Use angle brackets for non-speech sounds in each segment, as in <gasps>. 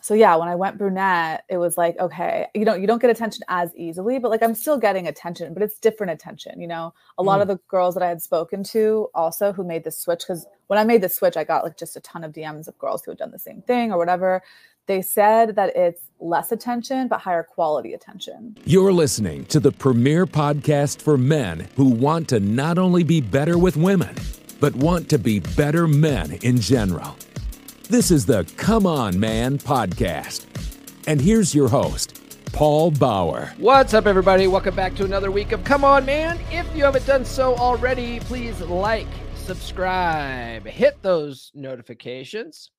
So yeah, when I went brunette, it was like, okay, you know, you don't get attention as easily, but like I'm still getting attention, but it's different attention. You know, a lot Mm. of the girls that I had spoken to also who made the switch, because when I made the switch, I got like just a ton of DMs of girls who had done the same thing or whatever. They said that it's less attention, but higher quality attention. You're listening to the premier podcast for men who want to not only be better with women, but want to be better men in general. This is the Come On Man podcast. And here's your host, Paul Bauer. What's up, everybody? Welcome back to another week of Come On Man. If you haven't done so already, please like, subscribe, hit those notifications.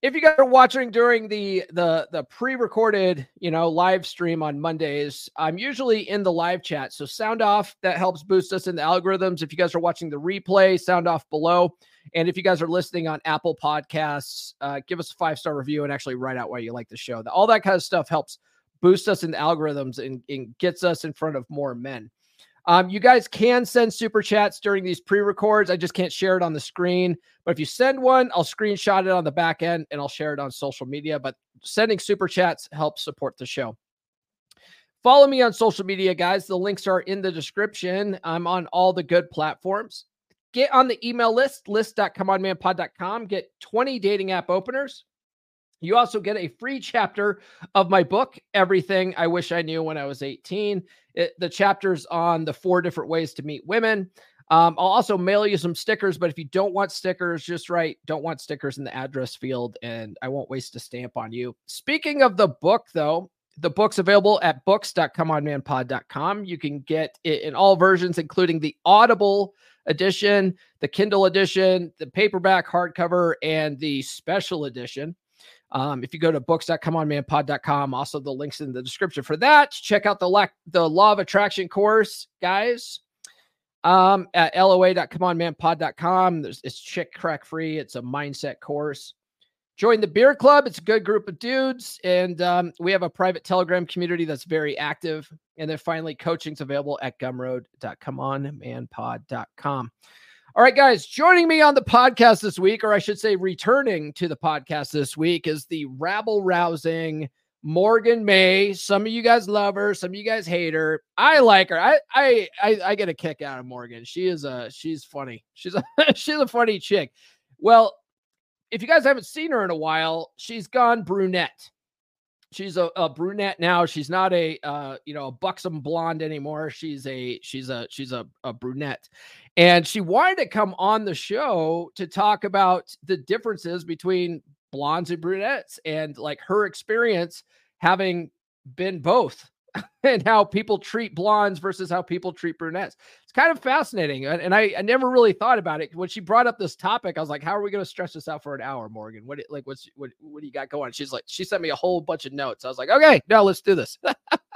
If you guys are watching during the the the pre-recorded, you know, live stream on Mondays, I'm usually in the live chat. So sound off that helps boost us in the algorithms. If you guys are watching the replay, sound off below. And if you guys are listening on Apple Podcasts, uh, give us a five star review and actually write out why you like the show. All that kind of stuff helps boost us in the algorithms and, and gets us in front of more men. Um, you guys can send super chats during these pre-records. I just can't share it on the screen. But if you send one, I'll screenshot it on the back end and I'll share it on social media. But sending super chats helps support the show. Follow me on social media, guys. The links are in the description. I'm on all the good platforms. Get on the email list, list.comeonmanpod.com. Get 20 dating app openers. You also get a free chapter of my book, Everything I Wish I Knew When I Was 18. It, the chapter's on the four different ways to meet women. Um, I'll also mail you some stickers, but if you don't want stickers, just write don't want stickers in the address field and I won't waste a stamp on you. Speaking of the book, though, the book's available at books.comeonmanpod.com. You can get it in all versions, including the Audible edition, the Kindle edition, the paperback hardcover, and the special edition. Um, if you go to books.comeonmanpod.com, also the links in the description for that. Check out the lac- the Law of Attraction course, guys. Um, at loa.comeonmanpod.com. There's it's chick crack free. It's a mindset course. Join the beer club. It's a good group of dudes, and um, we have a private Telegram community that's very active. And then finally, coaching's available at gumroad.comeonmanpod.com. All right, guys, joining me on the podcast this week, or I should say, returning to the podcast this week, is the rabble rousing Morgan May. Some of you guys love her, some of you guys hate her. I like her. I I I, I get a kick out of Morgan. She is a she's funny. She's a <laughs> she's a funny chick. Well, if you guys haven't seen her in a while, she's gone brunette. She's a, a brunette now. She's not a uh, you know a buxom blonde anymore. She's a she's a she's a, a brunette, and she wanted to come on the show to talk about the differences between blondes and brunettes and like her experience having been both <laughs> and how people treat blondes versus how people treat brunettes. It's kind of fascinating. And, and I, I never really thought about it. When she brought up this topic, I was like, how are we going to stretch this out for an hour, Morgan? What, like, what's, what, what do you got going? She's like, she sent me a whole bunch of notes. I was like, okay, now let's do this.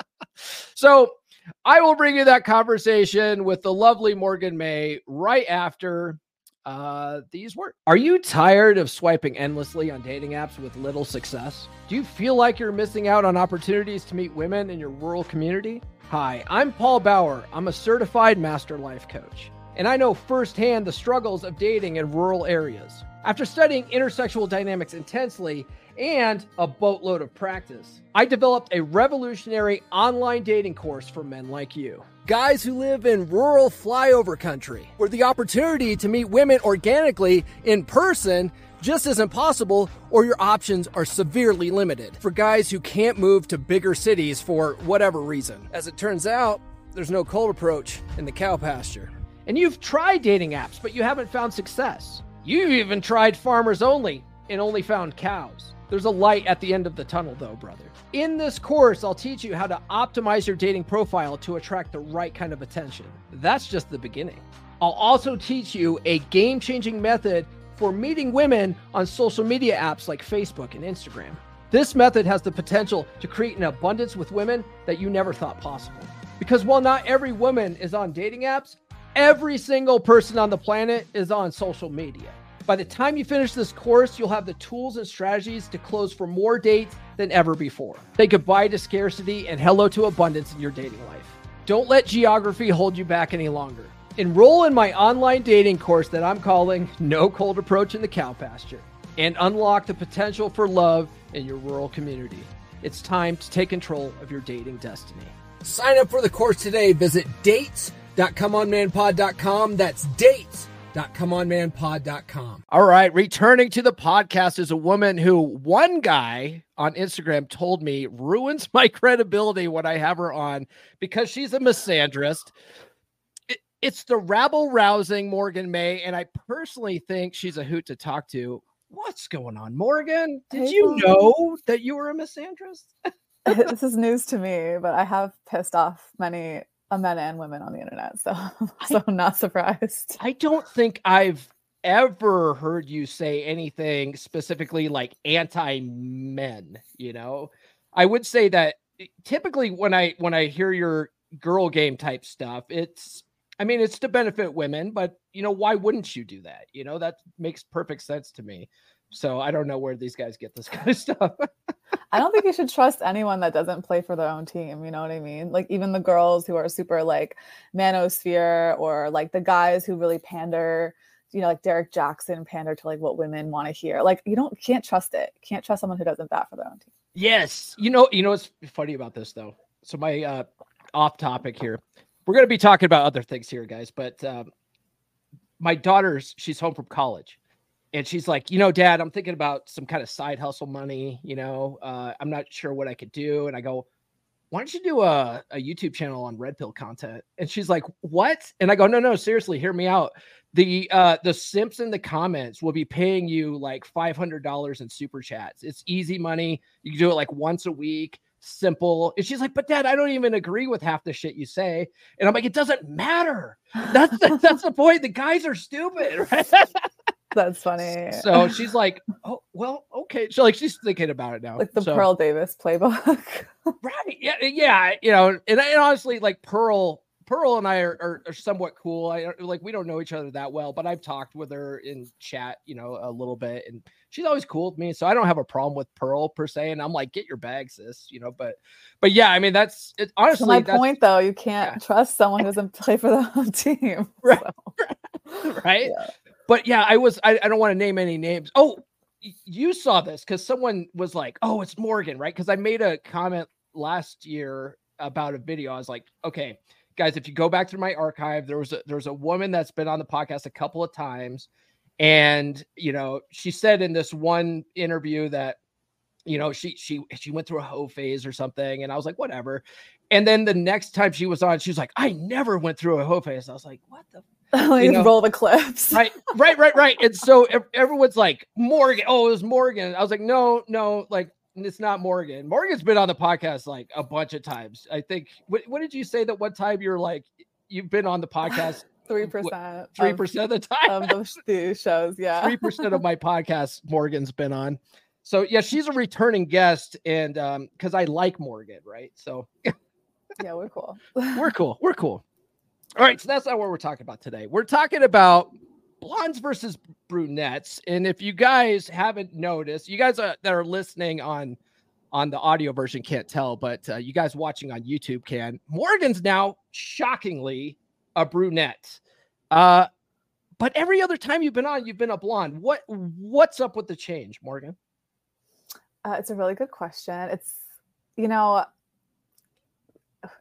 <laughs> so I will bring you that conversation with the lovely Morgan May right after uh, these words. Are you tired of swiping endlessly on dating apps with little success? Do you feel like you're missing out on opportunities to meet women in your rural community? Hi, I'm Paul Bauer. I'm a certified master life coach, and I know firsthand the struggles of dating in rural areas. After studying intersexual dynamics intensely and a boatload of practice, I developed a revolutionary online dating course for men like you. Guys who live in rural flyover country, where the opportunity to meet women organically in person just isn't possible, or your options are severely limited for guys who can't move to bigger cities for whatever reason. As it turns out, there's no cold approach in the cow pasture. And you've tried dating apps, but you haven't found success. You've even tried farmers only and only found cows. There's a light at the end of the tunnel, though, brother. In this course, I'll teach you how to optimize your dating profile to attract the right kind of attention. That's just the beginning. I'll also teach you a game changing method for meeting women on social media apps like Facebook and Instagram. This method has the potential to create an abundance with women that you never thought possible. Because while not every woman is on dating apps, every single person on the planet is on social media. By the time you finish this course, you'll have the tools and strategies to close for more dates than ever before. Say goodbye to scarcity and hello to abundance in your dating life. Don't let geography hold you back any longer. Enroll in my online dating course that I'm calling No Cold Approach in the Cow Pasture and unlock the potential for love in your rural community. It's time to take control of your dating destiny. Sign up for the course today. Visit dates.comeonmanpod.com. That's dates.comeonmanpod.com. All right. Returning to the podcast is a woman who one guy on Instagram told me ruins <laughs> my credibility when I have her on because she's a misandrist it's the rabble rousing Morgan May, and I personally think she's a hoot to talk to. What's going on, Morgan? Did hey, you know that you were a misandrist? <laughs> this is news to me, but I have pissed off many men and women on the internet, so <laughs> so I'm not surprised. I don't think I've ever heard you say anything specifically like anti men. You know, I would say that eh, typically when I when I hear your girl game type stuff, it's I mean, it's to benefit women, but you know, why wouldn't you do that? You know, that makes perfect sense to me. So I don't know where these guys get this <laughs> kind of stuff. I don't think you should trust anyone that doesn't play for their own team. You know what I mean? Like even the girls who are super like manosphere or like the guys who really pander, you know, like Derek Jackson pander to like what women want to hear. Like you don't can't trust it. Can't trust someone who doesn't bat for their own team. Yes. You know, you know what's funny about this though? So my uh off topic here we're going to be talking about other things here, guys. But um, my daughter's she's home from college, and she's like, you know, Dad, I'm thinking about some kind of side hustle money. You know, uh, I'm not sure what I could do. And I go, why don't you do a, a YouTube channel on red pill content? And she's like, what? And I go, no, no, seriously, hear me out. The uh the simps in the comments will be paying you like five hundred dollars in super chats. It's easy money. You can do it like once a week simple. And she's like, but dad, I don't even agree with half the shit you say. And I'm like, it doesn't matter. That's the, <laughs> that's the point. The guys are stupid, right? <laughs> That's funny. So she's like, oh, well, okay. So like she's thinking about it now. Like the so, Pearl Davis playbook. <laughs> right. Yeah. Eh, yeah. You know, and, and honestly, like Pearl Pearl and I are, are, are, somewhat cool. I uh, like we don't know each other that well, but I've talked with her in chat, you know, a little bit, and she's always cool with me. So I don't have a problem with Pearl per se. And I'm like, get your bag, sis, you know. But but yeah, I mean that's it, honestly my point though. You can't yeah. trust someone who doesn't play for the home <laughs> team, right? So. <laughs> right. Yeah. But yeah, I was. I, I don't want to name any names. Oh, you saw this because someone was like, "Oh, it's Morgan," right? Because I made a comment last year about a video. I was like, "Okay." guys, if you go back through my archive, there was a there's a woman that's been on the podcast a couple of times, and you know, she said in this one interview that you know she she she went through a hoe phase or something, and I was like, whatever. And then the next time she was on, she was like, I never went through a hoe phase. I was like, what the <laughs> you know, roll the clips. right, right, right, right. And so everyone's like, Morgan. Oh, it was Morgan. I was like, no, no, like it's not Morgan. Morgan's been on the podcast like a bunch of times. I think. What, what did you say that one time you're like you've been on the podcast? <laughs> Three percent. Three percent of the time of the shows. Yeah. Three percent of my podcast Morgan's been on. So yeah, she's a returning guest, and um, because I like Morgan, right? So yeah, we're cool. <laughs> we're cool. We're cool. All right, so that's not what we're talking about today. We're talking about blondes versus brunettes. And if you guys haven't noticed, you guys uh, that are listening on on the audio version can't tell, but uh, you guys watching on YouTube can. Morgan's now shockingly a brunette. Uh, but every other time you've been on, you've been a blonde. What what's up with the change, Morgan? Uh, it's a really good question. It's you know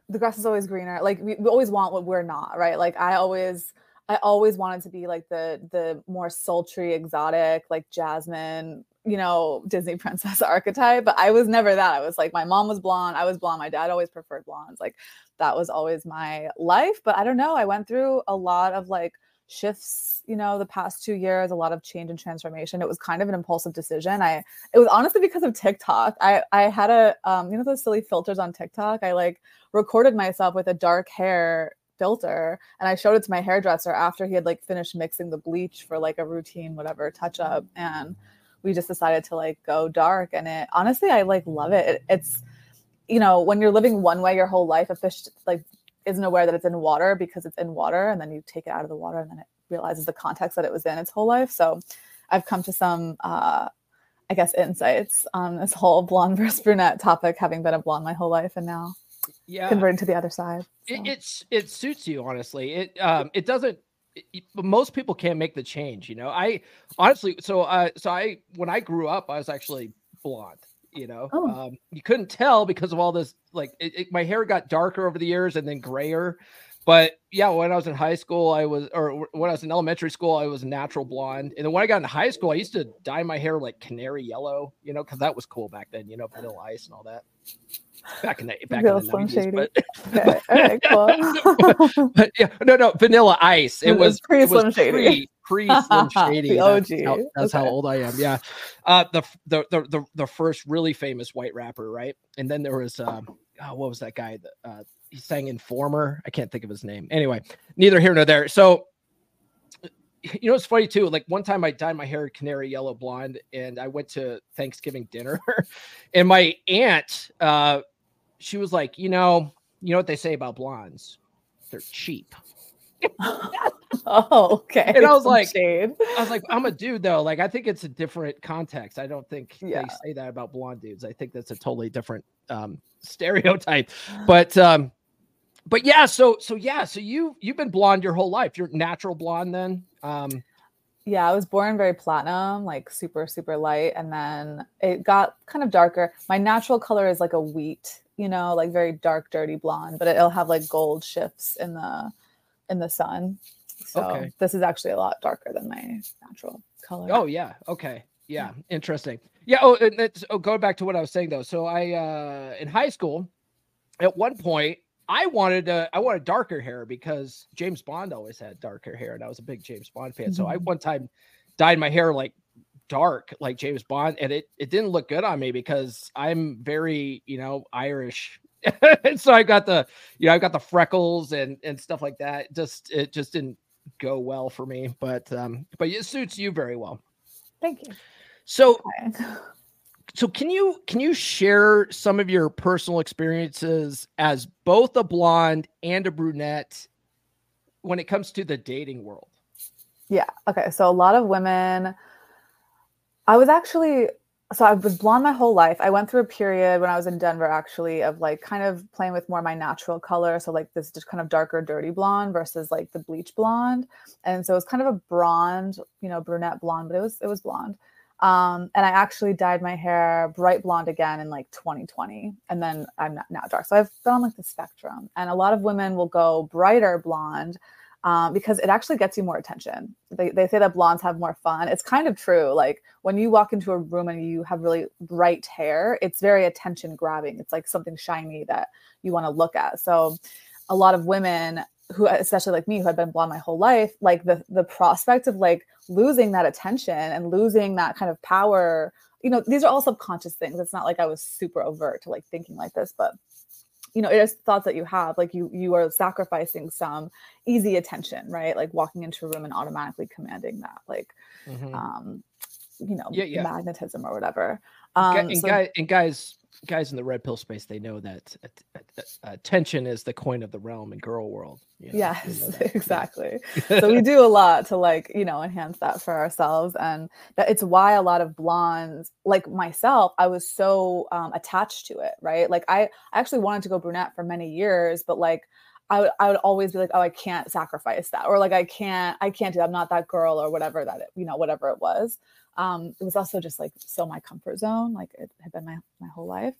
the grass is always greener. Like we, we always want what we're not, right? Like I always I always wanted to be like the the more sultry, exotic, like Jasmine, you know, Disney <laughs> princess archetype. But I was never that. I was like, my mom was blonde, I was blonde. My dad always preferred blondes. Like that was always my life. But I don't know. I went through a lot of like shifts you know the past two years a lot of change and transformation. It was kind of an impulsive decision. I it was honestly because of tiktok. I i had a um you know those silly filters on tiktok? I like recorded myself with a dark hair filter and I showed it to my hairdresser after he had like finished mixing the bleach for like a routine whatever touch up and we just decided to like go dark and it honestly I like love it. it it's you know when you're living one way your whole life a fish like isn't aware that it's in water because it's in water and then you take it out of the water and then it realizes the context that it was in its whole life. So I've come to some uh I guess insights on this whole blonde <laughs> versus brunette topic having been a blonde my whole life and now yeah. converting to the other side so. it, it's it suits you honestly. It um it doesn't it, most people can't make the change you know? I honestly so uh so i when i grew up i was actually blonde you know oh. um you couldn't tell because of all this like it, it, my hair got darker over the years and then grayer but yeah, when I was in high school, I was, or when I was in elementary school, I was natural blonde. And then when I got into high school, I used to dye my hair like canary yellow, you know, because that was cool back then, you know, vanilla ice and all that back in the back in the 90s, <laughs> but, okay. cool. <laughs> but yeah, no, no, Vanilla Ice. It <laughs> was pre Slim Shady. Pre <laughs> Slim Shady. That's, how, that's okay. how, old I am. Yeah, uh, the, the the the the first really famous white rapper, right? And then there was um, oh, what was that guy that uh, he sang Informer? I can't think of his name. Anyway, neither here nor there. So you know, it's funny too. Like one time I dyed my hair canary yellow blonde and I went to Thanksgiving dinner <laughs> and my aunt, uh, she was like, you know, you know what they say about blondes? They're cheap. <laughs> <laughs> oh, okay. And I was like, shade. I was like, I'm a dude though. Like, I think it's a different context. I don't think yeah. they say that about blonde dudes. I think that's a totally different um, <laughs> stereotype. But um, but yeah, so so yeah, so you you've been blonde your whole life. You're natural blonde then. Um, yeah, I was born very platinum, like super super light, and then it got kind of darker. My natural color is like a wheat, you know, like very dark, dirty blonde, but it'll have like gold shifts in the in the sun. So okay. this is actually a lot darker than my natural color. Oh yeah, okay, yeah, interesting. Yeah. Oh, and it's, oh, going back to what I was saying though. So I uh in high school, at one point I wanted uh, I wanted darker hair because James Bond always had darker hair, and I was a big James Bond fan. Mm-hmm. So I mm-hmm. one time dyed my hair like dark, like James Bond, and it it didn't look good on me because I'm very you know Irish, <laughs> and so I got the you know I got the freckles and and stuff like that. Just it just didn't go well for me, but um but it suits you very well. Thank you. So. <laughs> So can you can you share some of your personal experiences as both a blonde and a brunette when it comes to the dating world yeah okay so a lot of women i was actually so i was blonde my whole life i went through a period when i was in denver actually of like kind of playing with more my natural color so like this just kind of darker dirty blonde versus like the bleach blonde and so it was kind of a blonde you know brunette blonde but it was it was blonde um, and I actually dyed my hair bright blonde again in like 2020. And then I'm not, now dark. So I've been on like the spectrum. And a lot of women will go brighter blonde um, because it actually gets you more attention. They, they say that blondes have more fun. It's kind of true. Like when you walk into a room and you have really bright hair, it's very attention grabbing. It's like something shiny that you want to look at. So a lot of women who especially like me who had been blonde my whole life like the the prospect of like losing that attention and losing that kind of power you know these are all subconscious things it's not like i was super overt to like thinking like this but you know it is thoughts that you have like you you are sacrificing some easy attention right like walking into a room and automatically commanding that like mm-hmm. um you know yeah, yeah. magnetism or whatever um and, so, guys, and guys guys in the red pill space they know that uh, attention uh, uh, is the coin of the realm in girl world you know, yes <laughs> exactly <laughs> so we do a lot to like you know enhance that for ourselves and that it's why a lot of blondes like myself i was so um, attached to it right like i i actually wanted to go brunette for many years but like I would, I would always be like, oh, I can't sacrifice that, or like I can't, I can't do. That. I'm not that girl, or whatever that, it, you know, whatever it was um, it was also just like so my comfort zone like it had been my, my whole life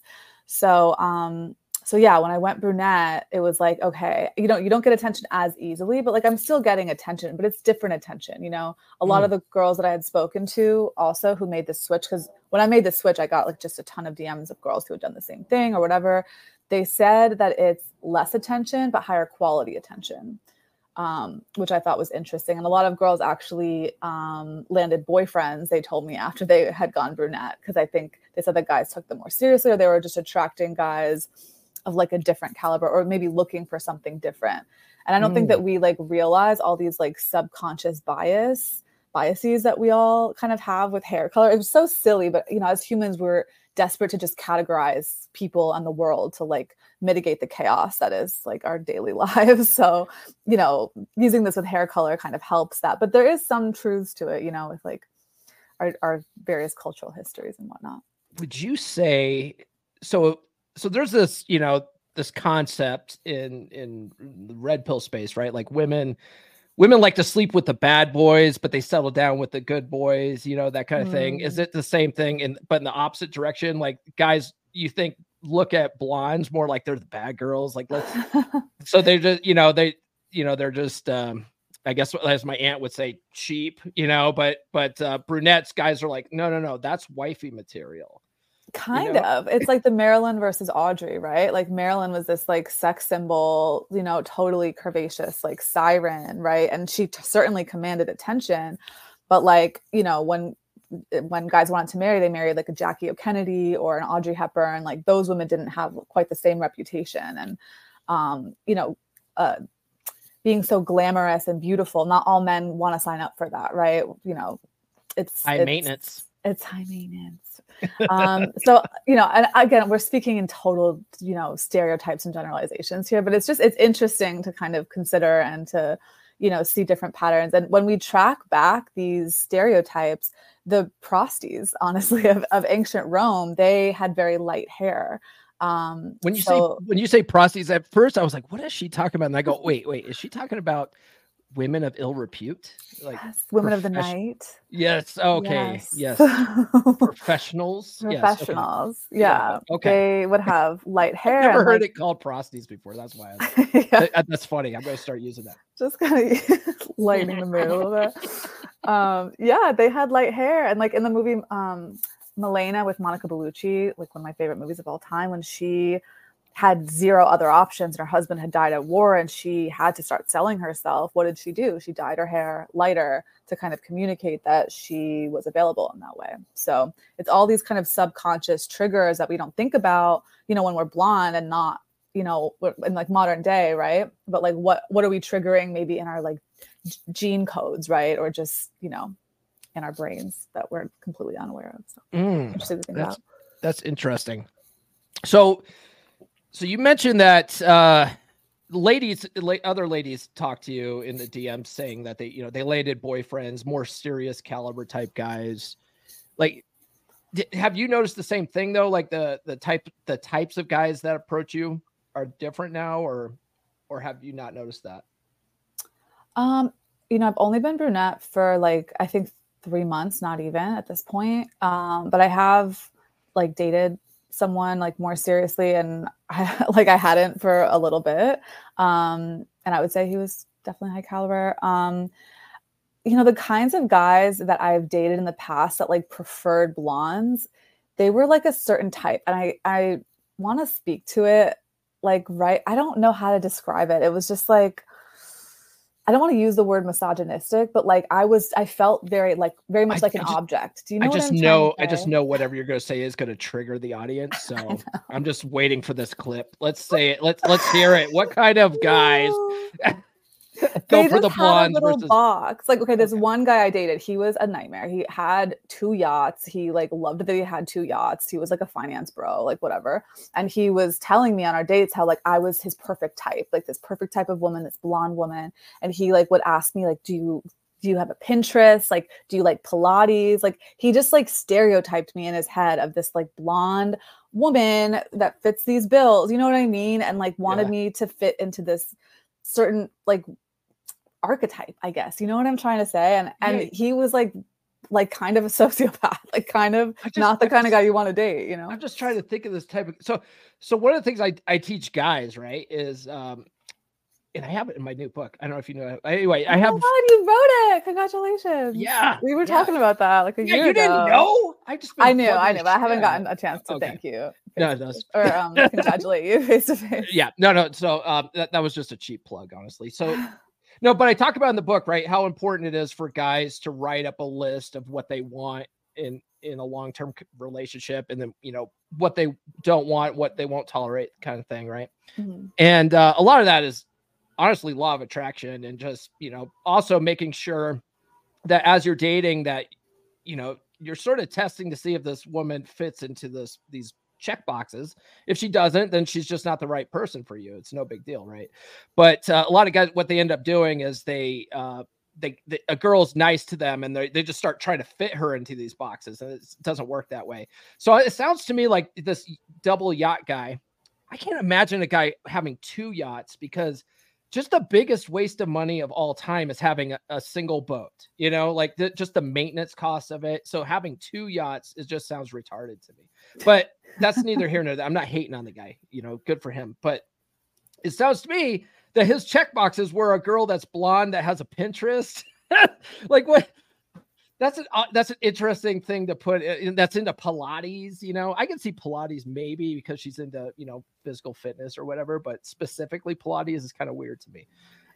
so um, so yeah, when I went brunette, it was like, okay, you know, you don't get attention as easily, but like I'm still getting attention, but it's different attention. You know, a lot Mm. of the girls that I had spoken to also who made the switch, because when I made the switch, I got like just a ton of DMs of girls who had done the same thing or whatever. They said that it's less attention, but higher quality attention, um, which I thought was interesting. And a lot of girls actually um, landed boyfriends, they told me after they had gone brunette, because I think they said that guys took them more seriously or they were just attracting guys of like a different caliber or maybe looking for something different. And I don't think that we like realize all these like subconscious bias biases that we all kind of have with hair color. It was so silly, but you know, as humans, we're desperate to just categorize people and the world to like mitigate the chaos that is like our daily <laughs> lives. So, you know, using this with hair color kind of helps that. But there is some truths to it, you know, with like our, our various cultural histories and whatnot. would you say so so there's this you know this concept in in the red pill space right like women women like to sleep with the bad boys but they settle down with the good boys you know that kind of thing is Mm. it the same thing in but in the opposite direction like guys you think look at blondes more like they're the bad girls like let's <laughs> so they're just you know they you know they're just um i guess as my aunt would say cheap you know but but uh brunettes guys are like no no no that's wifey material. Kind know? of. It's like the marilyn versus audrey right? Like marilyn was this like sex symbol you know totally curvaceous like siren right? And she t- certainly commanded attention but like you know when when guys wanted to marry they married like a jackie o kennedy or an audrey hepburn like those women didn't have quite the same reputation. And um you know uh being so glamorous and beautiful not all men want to sign up for that right? You know it's high it's- maintenance. It's high maintenance. Um so you know and again we're speaking in total you know stereotypes and generalizations here but it's just it's interesting to kind of consider and to you know see different patterns. And when we track back these stereotypes the prosties honestly of, of ancient rome they had very light hair. Um when you so- say when you say prosties at first i was like what is she talking about? And i go wait wait is she talking about women of ill repute like yes, women of the night yes okay yes, <laughs> professionals yes, okay. professionals Yeah, yeah, okay. they would have light hair i've never heard like- it called prosties before that's why <laughs> I, Yeah. that- that's funny i'm going to start using that just kind <laughs> of lightening the mood a little bit. Um, yeah, they had light hair, and like in the movie um, Malèna with Monica Bellucci, like one of my favorite movies of all time, when she had zero other options and her husband had died at war and she had to start selling herself. What did she do? She dyed her hair lighter to kind of communicate that she was available in that way. So it's all these kind of subconscious triggers that we don't think about, you know, when we're blonde and not you know in like modern day right but like what what are we triggering maybe in our like gene codes right or just you know in our brains that we're completely unaware of so Mm, interesting to think that's about that's interesting so so you mentioned that uh ladies la- other ladies talk to you in the dm saying that they you know they landed boyfriends more serious caliber type guys. Like d- have you noticed the same thing though? Like the the type the types of guys that approach you are different now or or have you not noticed that? Um you know i've only been brunette for like i think three months not even at this point. Um but i have like dated someone like more seriously and <laughs> I, like i hadn't for a little bit. Um and i would say he was definitely high caliber. Um you know the kinds of guys that i've dated in the past that like preferred blondes they were like a certain type and i i want to speak to it like right i don't know how to describe it. It was just like i don't want to use the word misogynistic but like i was i felt very like very much I- like I an just- object do you know I what just I'm trying to know I just know whatever you're going to say is going to trigger the audience. <laughs> So I'm just waiting for this clip. Let's say it. Let's let's hear it. What kind of <laughs> guys <laughs> <laughs> go they for the just had a little versus box. Like, okay, this Okay. one guy I dated, he was a nightmare. He had two yachts. He like loved that he had two yachts. He was like a finance bro, like whatever. And he was telling me on our dates how like I was his perfect type, like this perfect type of woman, this blonde woman. And he like would ask me like, do you do you have a Pinterest? Like, do you like Pilates? Like, he just like stereotyped me in his head of this like blonde woman that fits these bills. You know what I mean? And like wanted Yeah. me to fit into this certain like archetype, I guess. You know what I'm trying to say? And and Yeah. he was like like kind of a <laughs> sociopath, like kind of just- not the I kind of guy you want to date, you know? I'm just trying to think of this type of so so one of the things I I teach guys right is um and I have it in my new book. I don't know if you know. Anyway, I Oh have my God, you wrote it. Congratulations. yeah. We were yeah. talking about that like a Yeah, year you ago. didn't know? I just I knew, I knew, but I haven't gotten a chance to Okay. thank you. No, it does. <laughs> Or um, congratulate you face to face. <laughs> yeah no no so um that, that was just a cheap plug honestly so no but i talk about in the book right how important it is for guys to write up a list of what they want in in a long-term relationship and then you know what they don't want what they won't tolerate kind of thing right Mhm. and uh, a lot of that is honestly law of attraction and just you know also making sure that as you're dating that you know you're sort of testing to see if this woman fits into this these check boxes. If she doesn't then she's just not the right person for you. It's no big deal right? But uh, a lot of guys what they end up doing is they uh they, they a girl's nice to them and they, they just start trying to fit her into these boxes and it doesn't work that way. So it sounds to me like this double yacht guy i can't imagine a guy having two yachts because just the biggest waste of money of all time is having a, a single boat you know? Like the, just the maintenance cost of it. So having two yachts it just sounds retarded to me. But that's neither here nor there. I'm not hating on the guy you know good for him. But it sounds to me that his check boxes were a girl that's blonde that has a pinterest. <laughs> Like what? That's an uh, that's an interesting thing to put in, that's into pilates you know? I can see pilates maybe because she's into you know physical fitness or whatever but specifically pilates is kind of weird to me.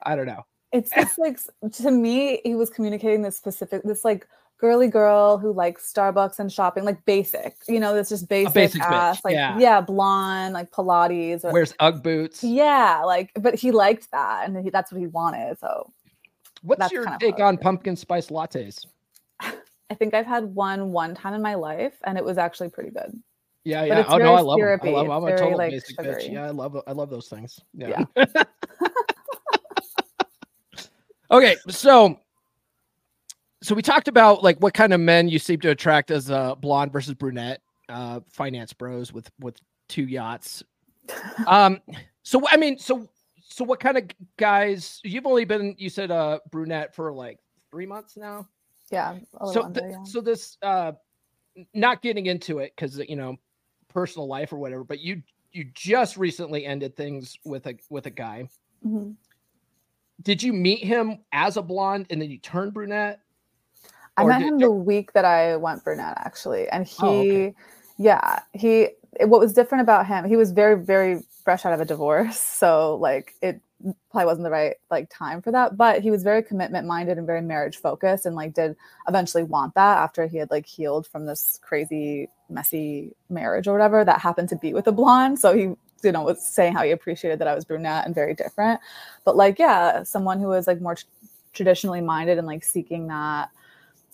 I don't know. It's just like to me, he was communicating this specific, this like girly girl who likes Starbucks and shopping, like basic, you know, this just basic, basic bitch, ass, like yeah. yeah. blonde, like Pilates, or wears ugg boots yeah, like, but he liked that, and he, that's what he wanted. So what's your take on pumpkin spice lattes I think I've had one one time in my life, and it was actually pretty good. yeah yeah oh no i love i love i'm a very, total like, basic sugary. bitch yeah i love i love those things Yeah. <laughs> okay so so we talked about like what kind of men you seem to attract as a blonde versus brunette uh finance bros with with two yachts <laughs> um so i mean so so what kind of guys you've only been you said uh brunette for like three months now Yeah. so under, th- yeah. so this uh not getting into it because you know personal life or whatever but you you just recently ended things with a with a guy Mhm. did you meet him as a blonde and then you turned brunette I met him the week that I went brunette, actually, and he, Oh, okay. yeah, he. What was different about him? He was very, very fresh out of a divorce, <laughs> so like it probably wasn't the right like time for that. But he was very commitment minded and very marriage focused, and like did eventually want that after he had like healed from this crazy, messy marriage or whatever that happened to be with a blonde. So he you know was saying how he appreciated that I was brunette and very different. But like yeah, someone who was like more tr- traditionally minded and like seeking that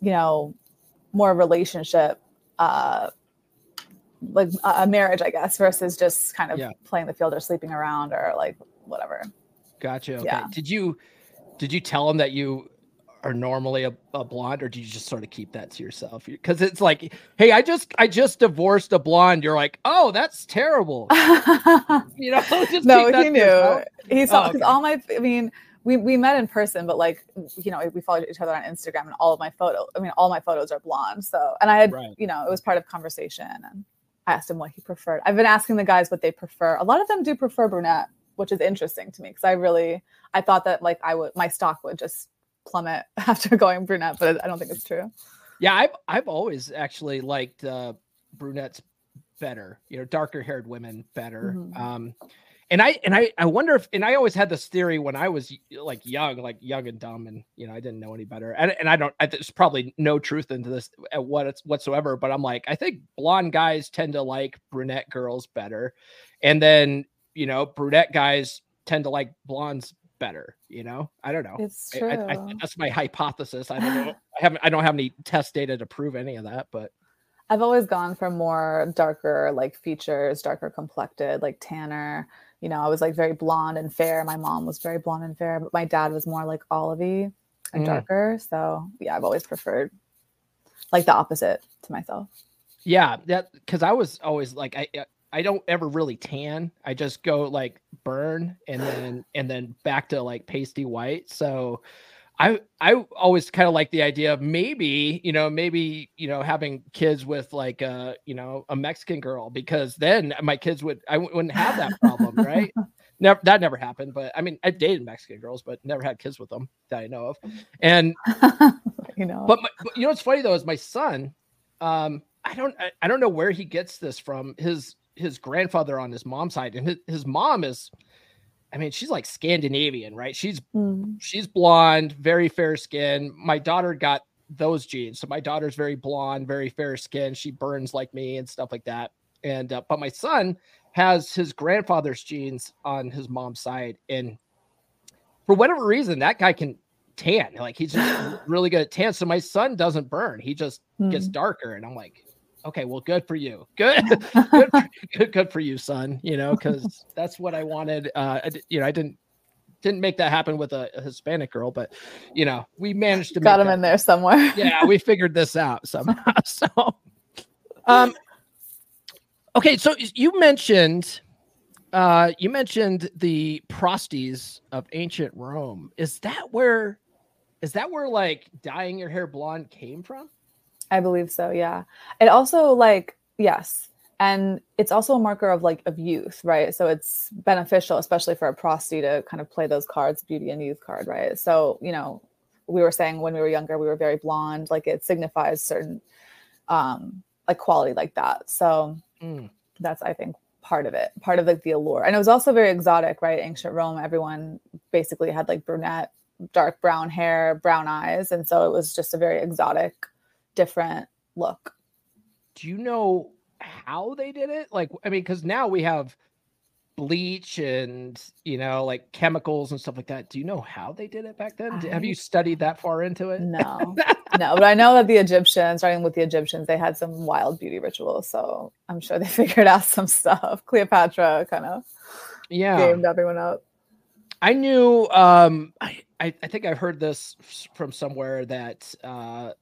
you know more relationship uh like a marriage i guess versus just kind of Yeah. playing the field or sleeping around or like whatever. Gotcha. Okay. Yeah. did you did you tell him that you are normally a, a blonde or do you just sort of keep that to yourself? Because it's like hey i just i just divorced a blonde. You're like oh that's terrible. <laughs> You know <laughs> just no keep that he knew he saw Oh, okay. all my i mean we, we met in person but like you know we followed each other on instagram and all of my photos i mean all my photos are blonde so and i had Right. you know it was part of conversation and i asked him what he preferred i've been asking the guys what they prefer a lot of them do prefer brunette which is interesting to me because i really i thought that like i would my stock would just plummet <laughs> after going brunette but i don't think it's true Yeah, I've I've always actually liked uh, brunettes better. You know, darker haired women better. Mhm. Um, and I and I I wonder if and I always had this theory when I was like young, like young and dumb, and you know I didn't know any better. And and I don't. I, there's probably no truth into this at what it's whatsoever. But I'm like, I think blonde guys tend to like brunette girls better, and then you know brunette guys tend to like blondes better. You know, I don't know. it's I- true I, I, that's my hypothesis. I don't know. <laughs> I haven't. I don't have any test data to prove any of that. But I've always gone for more darker like features, darker complected, like tanner. You know, I was like very blonde and fair. My mom was very blonde and fair, but my dad was more like olivey and Mm. darker. So yeah, I've always preferred like the opposite to myself. yeah, that because I was always like I. I don't ever really tan. I just go like burn and then and then back to like pasty white. So I I always kind of like the idea of maybe you know maybe you know having kids with like a you know a Mexican girl because then my kids would I wouldn't have that problem right. <laughs> Never that never happened, but I mean I've dated Mexican girls, but never had kids with them that I know of. And <laughs> you know, but, my, but you know what's funny though is my son. Um, I don't I, I don't know where he gets this from. His his grandfather on his mom's side, and his, his mom is I mean, she's like Scandinavian, right? She's mm. she's blonde, very fair skin. My daughter got those genes, so my daughter's very blonde, very fair skin. She burns like me and stuff like that. And uh, but my son has his grandfather's genes on his mom's side, and for whatever reason, that guy can tan. Like he's just <gasps> really good at tan. So my son doesn't burn; he just mm. gets darker. And I'm like, okay, well, good for you. Good, <laughs> good, for, good, good for you, son. You know, because <laughs> that's what I wanted. Uh, I, you know, I didn't didn't make that happen with a, a Hispanic girl, but you know, we managed to got him in there somewhere. <laughs> yeah, we figured this out somehow. So, um, okay, so you mentioned. Uh, you mentioned the prosties of ancient Rome. Is that where, is that where like dyeing your hair blonde came from? I believe so. Yeah. It also like yes, and it's also a marker of like of youth, right? So it's beneficial, especially for a prosty, to kind of play those cards, beauty and youth card, right? So you know, we were saying when we were younger, we were very blonde. Like it signifies certain um like quality like that. So mm. that's I think part of it, part of like the allure. And it was also very exotic, right? Ancient Rome, everyone basically had like brunette, dark brown hair, brown eyes, and so it was just a very exotic different look. Do you know how they did it? Like, I mean, because now we have bleach and you know like chemicals and stuff like that. Do you know how they did it back then? I... have you studied that far into it? No. <laughs> No but i know that the egyptians starting with the egyptians they had some wild beauty rituals so i'm sure they <laughs> figured out some stuff. Cleopatra kind of yeah. gamed everyone up. I knew um I, I i think i heard this from somewhere that uh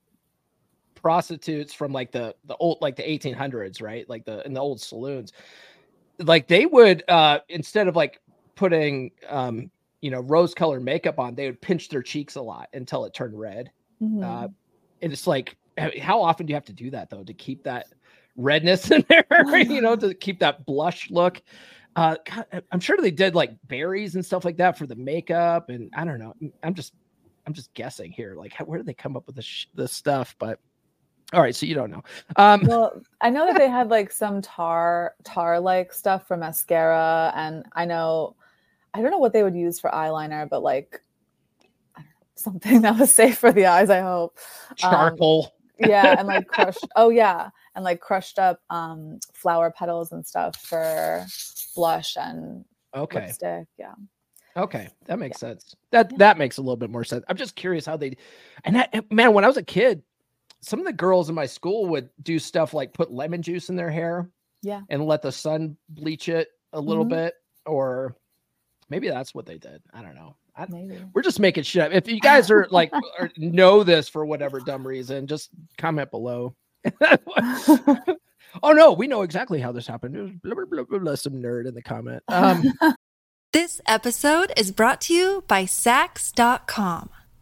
prostitutes from like the the old like the 1800s right? Like the in the old saloons. Like they would uh instead of like putting um you know rose colored makeup on they would pinch their cheeks a lot until it turned red. Mm-hmm. uh and it's like how often do you have to do that though to keep that redness <laughs> in there you know to keep that blush look? Uh God, i'm sure they did like berries and stuff like that for the makeup and i don't know. I'm just i'm just guessing here like how, where do they come up with this sh- this stuff? But all right, so you don't know. Um, <laughs> well, I know that they had like some tar tar like stuff for mascara, and I know I don't know what they would use for eyeliner, but like something <laughs> that was safe for the eyes. I hope charcoal. Um, yeah, and like <laughs> crushed. oh yeah, and like crushed up um, flower petals and stuff for blush and okay lipstick. Yeah. Okay, that makes yeah. sense. That yeah. that makes a little bit more sense. I'm just curious how they, and that man, when I was a kid, some of the girls in my school would do stuff like put lemon juice in their hair yeah. and let the sun bleach it a little mm-hmm. bit or maybe that's what they did. I don't know. I, we're just making shit up. If you guys are like <laughs> or know this for whatever dumb reason just comment below. <laughs> Oh no we know exactly how this happened. It was blah, blah, blah, blah, some nerd in the comment. Um, <laughs> this episode is brought to you by Saks.com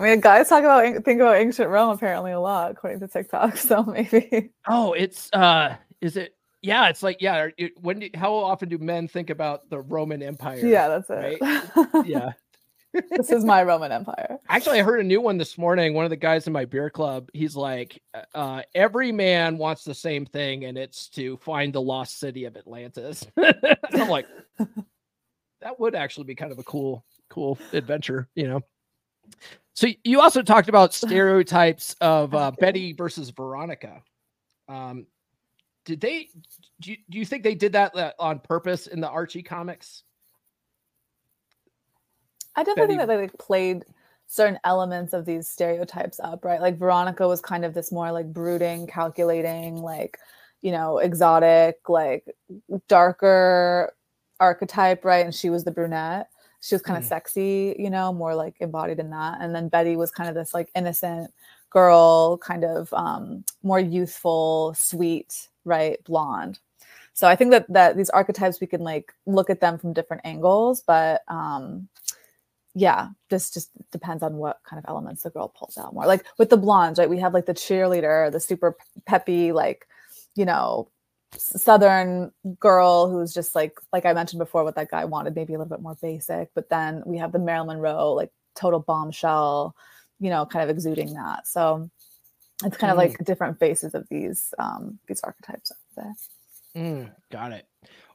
I mean, guys talk about think about ancient Rome apparently a lot, according to TikTok. <laughs> So maybe. Oh, it's uh, is it? Yeah, it's like yeah. It, when do, how often do men think about the Roman Empire? Yeah, that's it. Right? <laughs> yeah. this is my Roman Empire. Actually, I heard a new one this morning. One of the guys in my beer club, he's like, uh, every man wants the same thing, and it's to find the lost city of Atlantis. <laughs> I'm like, that would actually be kind of a cool, cool adventure, you know. So you also talked about <laughs> stereotypes of uh, Betty versus Veronica. Um, did they? Do you, do you think they did that uh, on purpose in the Archie comics? I definitely Betty... think that they like played certain elements of these stereotypes up, right? Like Veronica was kind of this more like brooding, calculating, like you know, exotic, like darker archetype, right? And she was the brunette. She was kind of mm. sexy, you know, more like embodied in that. And then Betty was kind of this like innocent girl, kind of um, more youthful, sweet, right, blonde. So I think that that these archetypes we can like look at them from different angles, but um, yeah, this just depends on what kind of elements the girl pulls out more. Like with the blondes, right? We have like the cheerleader, the super peppy, like, you know, southern girl who's just like like I mentioned before what that guy wanted, maybe a little bit more basic. But then we have the Marilyn Monroe, like total bombshell, you know, kind of exuding that. So it's kind mm. of like different faces of these um these archetypes. Mm, got it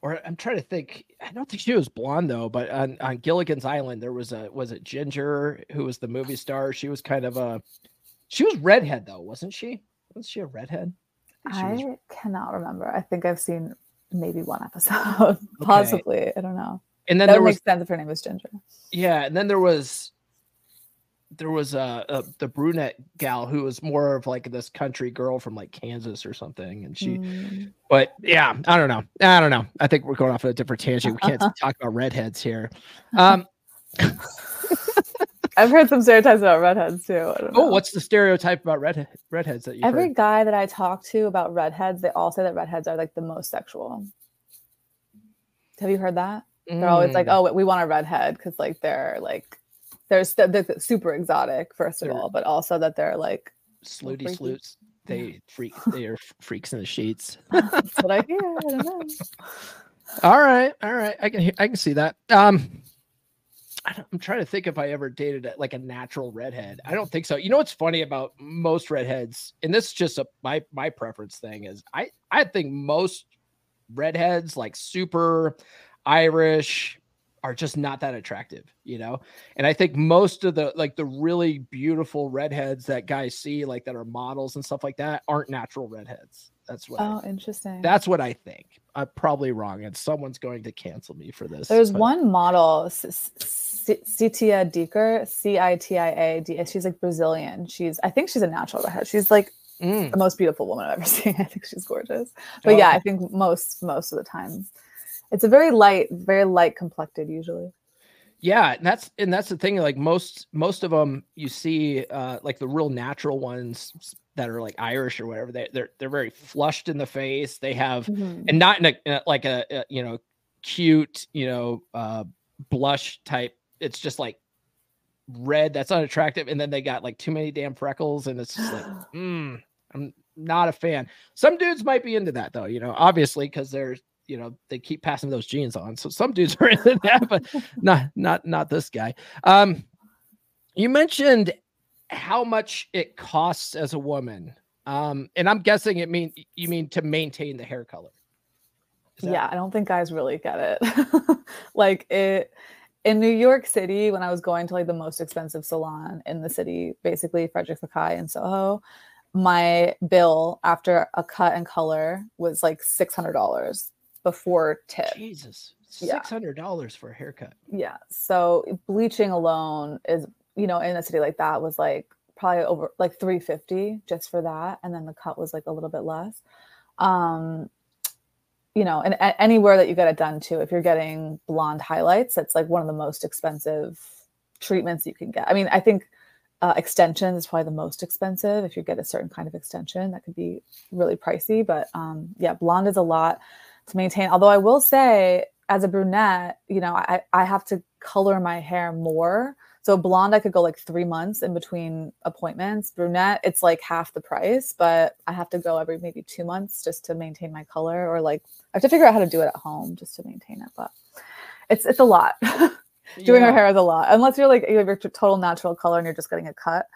or I'm trying to think. I don't think she was blonde though, but on, on Gilligan's Island there was a was it Ginger who was the movie star. She was kind of a she was redhead though, wasn't she? Was she a redhead? I, was... cannot remember. I think I've seen maybe one episode, <laughs> okay. possibly. I don't know. And then that there makes was sense if her name was Ginger. Yeah, and then there was there was a, a, the brunette gal who was more of like this country girl from like Kansas or something, and she. Mm. But yeah, I don't know. I don't know. I think we're going off on a different tangent. We can't <laughs> talk about redheads here. Um, <laughs> I've heard some stereotypes about redheads too. Oh, what's the stereotype about red redheads that you? Every heard? guy that I talk to about redheads, they all say that redheads are like the most sexual. Have you heard that? Mm. They're always like, mm. "Oh, we want a redhead because like they're like there's the, the super exotic first of they're, all, but also that they're like slooty sloots. They freak. <laughs> They are freaks in the sheets. <laughs> That's what I hear. I don't know. <laughs> All right, all right. I can I can see that. Um, I'm trying to think if I ever dated like a natural redhead. I don't think so. You know what's funny about most redheads, and this is just a my my preference thing is I I think most redheads like super Irish, are just not that attractive, you know? And I think most of the like the really beautiful redheads that guys see, like that are models and stuff like that, aren't natural redheads. That's what. Oh, I, interesting. That's what I think. I'm probably wrong, and someone's going to cancel me for this. There's but. one model, Citia Dicker, C I T I A D. She's like Brazilian. She's, I think she's a natural redhead. She's like mm. the most beautiful woman I've ever <laughs> seen. I think she's gorgeous. But oh, yeah. I think most most of the time it's a very light, very light complected usually. Yeah, and that's and that's the thing. Like most most of them, you see, uh, like the real natural ones that are like Irish or whatever. They they're they're very flushed in the face. They have mm-hmm. and not in a, in a like a, a, you know cute you know uh, blush type. It's just like red that's unattractive, and then they got like too many damn freckles, and it's just like, <sighs> mm, I'm not a fan. Some dudes might be into that though, you know, obviously because they're you know they keep passing those genes on. So some dudes are <laughs> into that, but not not not this guy. Um, you mentioned how much it costs as a woman, um, and I'm guessing it mean you mean to maintain the hair color. Yeah, I don't think guys really get it. <laughs> like it in New York City, when I was going to like the most expensive salon in the city, basically Frédéric Fekkai in Soho, my bill after a cut and color was like six hundred dollars before tip. Jesus, six hundred dollars yeah. for a haircut. Yeah. So bleaching alone is, you know, in a city like that was like probably over like three fifty just for that, and then the cut was like a little bit less. Um, you know, and, anywhere that you get it done to, if you're getting blonde highlights, it's like one of the most expensive treatments you can get. I mean, I think uh, extension is probably the most expensive. If you get a certain kind of extension, that could be really pricey. But um, yeah, blonde is a lot to maintain. Although I will say, as a brunette, you know, I, I have to color my hair more. So blonde, I could go like three months in between appointments. Brunette, it's like half the price, but I have to go every maybe two months just to maintain my color, or like I have to figure out how to do it at home just to maintain it. But it's it's a lot. <laughs> Doing Yeah. her hair is a lot, unless you're like you have your total natural color and you're just getting a cut.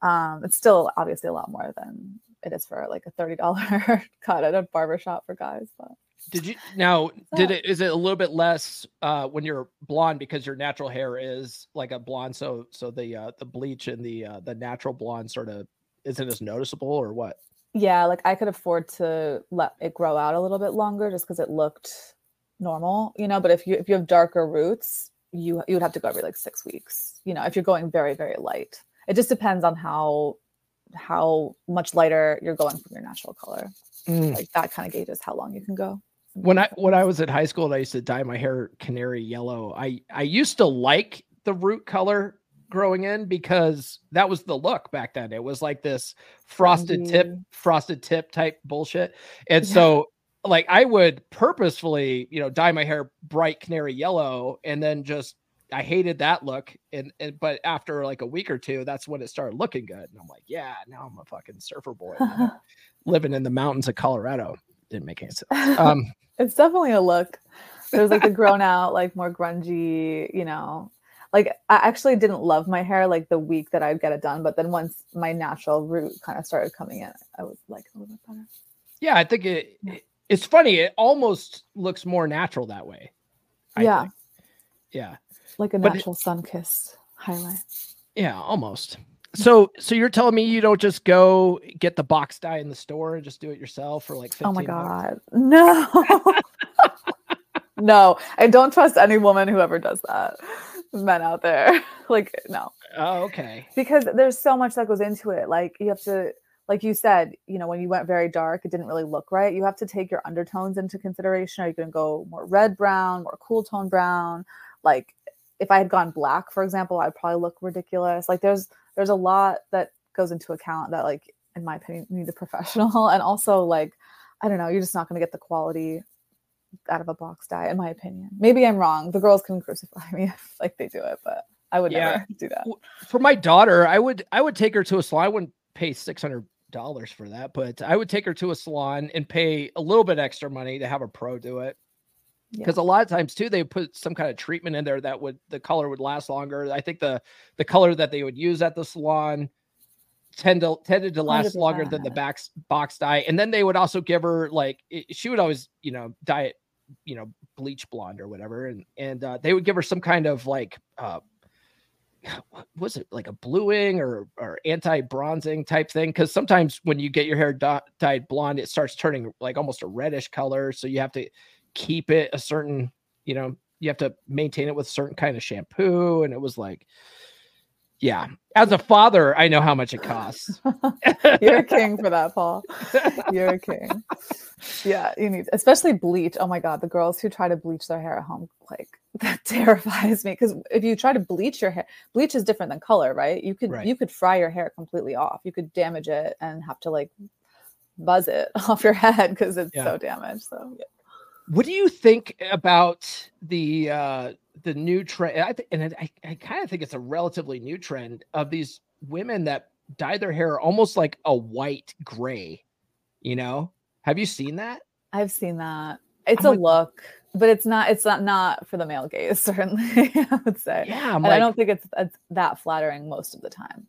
Um, it's still obviously a lot more than it is for like a thirty dollar <laughs> cut at a barber shop for guys. But Did you now? Did it? Is it a little bit less uh, when you're blonde because your natural hair is like a blonde? So so the uh, the bleach and the uh, the natural blonde sort of isn't as noticeable, or what? yeah, like I could afford to let it grow out a little bit longer just because it looked normal, you know. But if you if you have darker roots, you you would have to go every like six weeks, you know. If you're going very very light, it just depends on how how much lighter you're going from your natural color. Like that kind of gauges how long you can go. When I when I was at high school and I used to dye my hair canary yellow, I I used to like the root color growing in because that was the look back then. It was like this frosted tip, mm-hmm. frosted tip type bullshit. And Yeah. so like I would purposefully, you know, dye my hair bright canary yellow and then just I hated that look. And, and but after like a week or two, that's when it started looking good. And I'm like, yeah, now I'm a fucking surfer boy <laughs> living in the mountains of Colorado. Didn't make any sense. <laughs> Um it's definitely a look. There's like the grown out, like more grungy, you know. Like I actually didn't love my hair like the week that I'd get it done, but then once my natural root kind of started coming in, I was like a little bit better. Yeah, I think it, it- it's funny. It almost looks more natural that way. I Yeah. think. Yeah. Like a natural sun kissed highlight. Yeah, almost. So so you're telling me you don't just go get the box dye in the store and just do it yourself for like 15 Oh my bucks? god. No. <laughs> no, I don't trust any woman who ever does that. Men out there. <laughs> like no. Oh, okay. because there's so much that goes into it like you have to like you said you know when you went very dark it didn't really look right you have to take your undertones into consideration are you going to go more red brown more cool tone brown like if i had gone black for example i'd probably look ridiculous like there's there's a lot that goes into account that like in my opinion need a <laughs> professional and also like i don't know you're just not going to get the quality out of a box dye in my opinion maybe i'm wrong the girls can crucify <laughs> me if like they do it but i would Yeah. never <laughs> do that For my daughter, I would I would take her to a salon. I wouldn't pay six hundred dollars for that, but I would take her to a salon and pay a little bit extra money to have a pro do it. Yeah. because a lot of times too they put some kind of treatment in there that would the color would last longer i think the the color that they would use at the salon tend to tended to last longer than the 100%. box box dye and then they would also give her like it- she would always you know dye it you know bleach blonde or whatever and and uh, they would give her some kind of like uh <sighs> what was it like a bluing or or anti-bronzing type thing because sometimes when you get your hair dy- dyed blonde it starts turning like almost a reddish color so you have to keep it a certain you know you have to maintain it with a certain kind of shampoo and it was like yeah as a father i know how much it costs <laughs> You're a king for that, Paul. You're a king. Yeah, you need, especially bleach. Oh my God, the girls who try to bleach their hair at home, like <laughs> that terrifies me. Because if you try to bleach your hair, bleach is different than color, right? You could Right. you could fry your hair completely off. You could damage it and have to like buzz it <laughs> off your head because it's Yeah. so damaged. So yeah. What do you think about the uh the new trend i think and i, I kind of think it's a relatively new trend of these women that dye their hair almost like a white gray you know have you seen that I've seen that. It's I'm a like- look, but it's not. It's not not for the male gaze. <laughs> Certainly, I would say. yeah and I don't think it's, it's that flattering most of the time.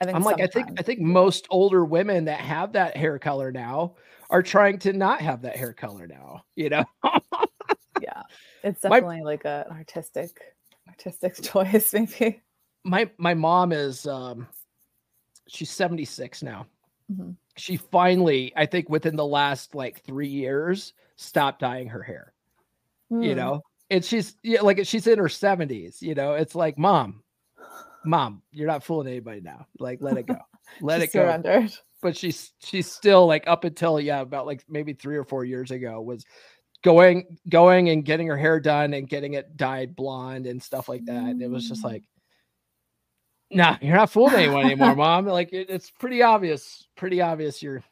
I think i'm like i think i think most older women that have that hair color now are trying to not have that hair color now you know? <laughs> Yeah it's My- definitely like a, an artistic artistic <laughs> choice maybe. My my mom is um she's 76 now. Mhm. she finally i think within the last like three years stopped dyeing her hair you Hmm. know? And she's yeah, like she's in her 70s you know? It's like mom mom you're not fooling anybody now. Like let it go. <laughs> Let it go. surrendered but she's she's still like up until yeah about like maybe three or four years ago was going going and getting her hair done and getting it dyed blonde and stuff like that and it was just like nah you're not fooling anyone anymore <laughs> mom. Like it, it's pretty obvious pretty obvious you're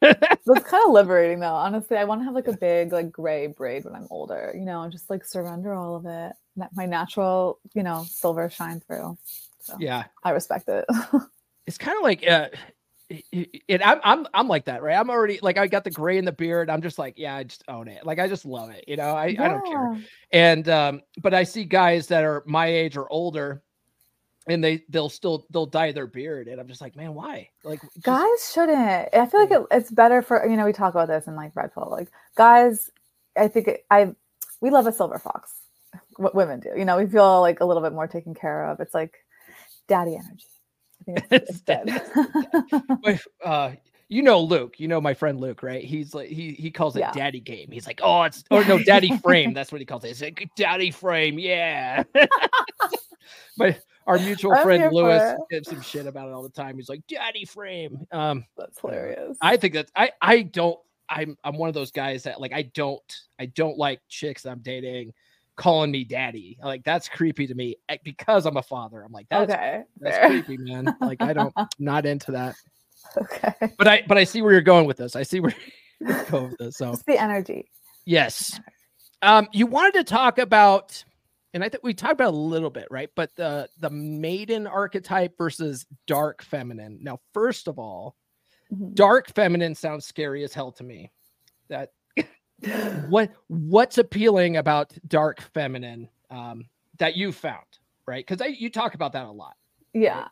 that's kind of <laughs> liberating though honestly i want to have like a big like gray braid when i'm older you know and just like surrender all of it let my natural you know silver shine through so yeah. I respect it. <laughs> It's kind of like uh it, I'm I'm I'm like that, right? I'm already like I got the gray in the beard. I'm just like, yeah, I just own it. Like I just love it. You know, I, yeah. I don't care. And um, but I see guys that are my age or older, and they they'll still they'll dye their beard, and I'm just like, man, why? Like just, guys shouldn't. I feel like it, it's better for you know we talk about this in like Red Pill. Like guys, I think it, I we love a silver fox. What women do, you know, we feel like a little bit more taken care of. It's like daddy energy. Think <laughs> it's, it's dead. <laughs> uh, you know Luke, you know my friend Luke, right? He's like he he calls it yeah. daddy game. He's like, oh, it's or no, daddy <laughs> frame. That's what he calls it. It's like daddy frame, yeah. but our mutual I'm friend Lewis gives some shit about it all the time. He's like, daddy frame. Um that's hilarious. I think that I I don't I'm I'm one of those guys that like I don't I don't like chicks that I'm dating calling me daddy. Like that's creepy to me eh, because I'm a father. I'm like, that's, okay, that's creepy, man. Like I don't <laughs> not into that. Okay. But I but I see where you're going with this. I see <laughs> where you're going with this. So it's the energy. Yes. Um, you wanted to talk about, and I think we talked about a little bit, right? But the the maiden archetype versus dark feminine. Now, first of all, mm-hmm. dark feminine sounds scary as hell to me. That what what's appealing about dark feminine um, that you found, right? Because you talk about that a lot. Yeah. Right?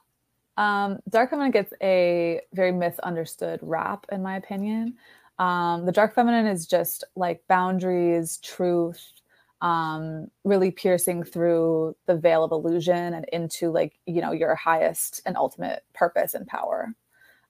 Um, dark feminine gets a very misunderstood rap, in my opinion. Um, the dark feminine is just like boundaries, truth, um, really piercing through the veil of illusion and into like you know your highest and ultimate purpose and power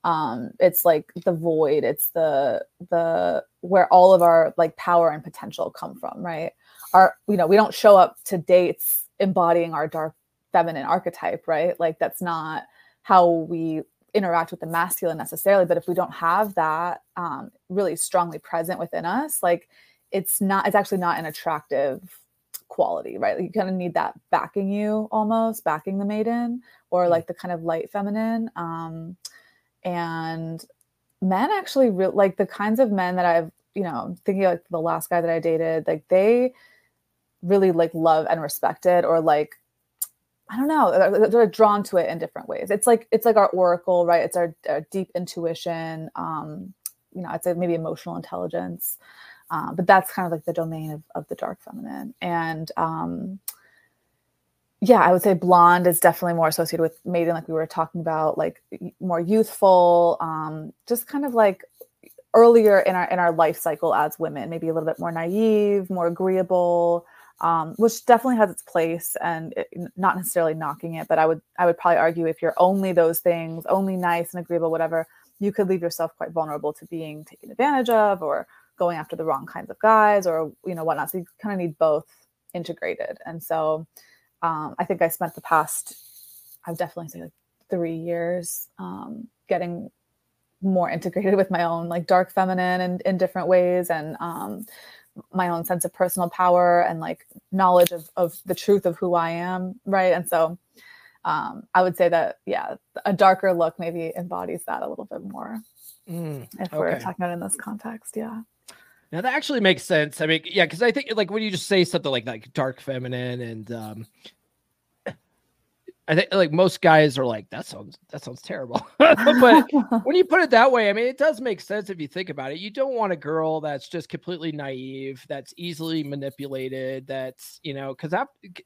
um it's like the void it's the the where all of our like power and potential come from right? Our you know we don't show up to dates embodying our dark feminine archetype right? Like that's not how we interact with the masculine necessarily but if we don't have that um really strongly present within us like it's not it's actually not an attractive quality right? Like you kind of need that backing you almost backing the maiden or mm. like the kind of light feminine. Um and men actually re- like the kinds of men that I've you know thinking like the last guy that I dated like they really like love and respect it or like I don't know they're, drawn to it in different ways. It's like it's like our oracle, right? It's our, our deep intuition. Um, you know, it's like maybe emotional intelligence, uh, but that's kind of like the domain of, of the dark feminine. And um, yeah, I would say blonde is definitely more associated with maiden, like we were talking about, like more youthful, um, just kind of like earlier in our in our life cycle as women, maybe a little bit more naive, more agreeable, um, which definitely has its place, and it, not necessarily knocking it, but I would I would probably argue if you're only those things, only nice and agreeable, whatever, you could leave yourself quite vulnerable to being taken advantage of or going after the wrong kinds of guys or you know whatnot. So you kind of need both integrated, and so um, I think I spent the past, I've definitely say like three years um, getting more integrated with my own like dark feminine and in different ways and um, my own sense of personal power and like knowledge of, of the truth of who I am. Right. And so um, I would say that, yeah, a darker look maybe embodies that a little bit more mm, if okay. we're talking about in this context. Yeah. Now that actually makes sense. I mean, yeah, because I think like when you just say something like like dark feminine and um I think like most guys are like that sounds that sounds terrible. <laughs> but <laughs> when you put it that way, I mean it does make sense if you think about it. You don't want a girl that's just completely naive, that's easily manipulated, that's you know, because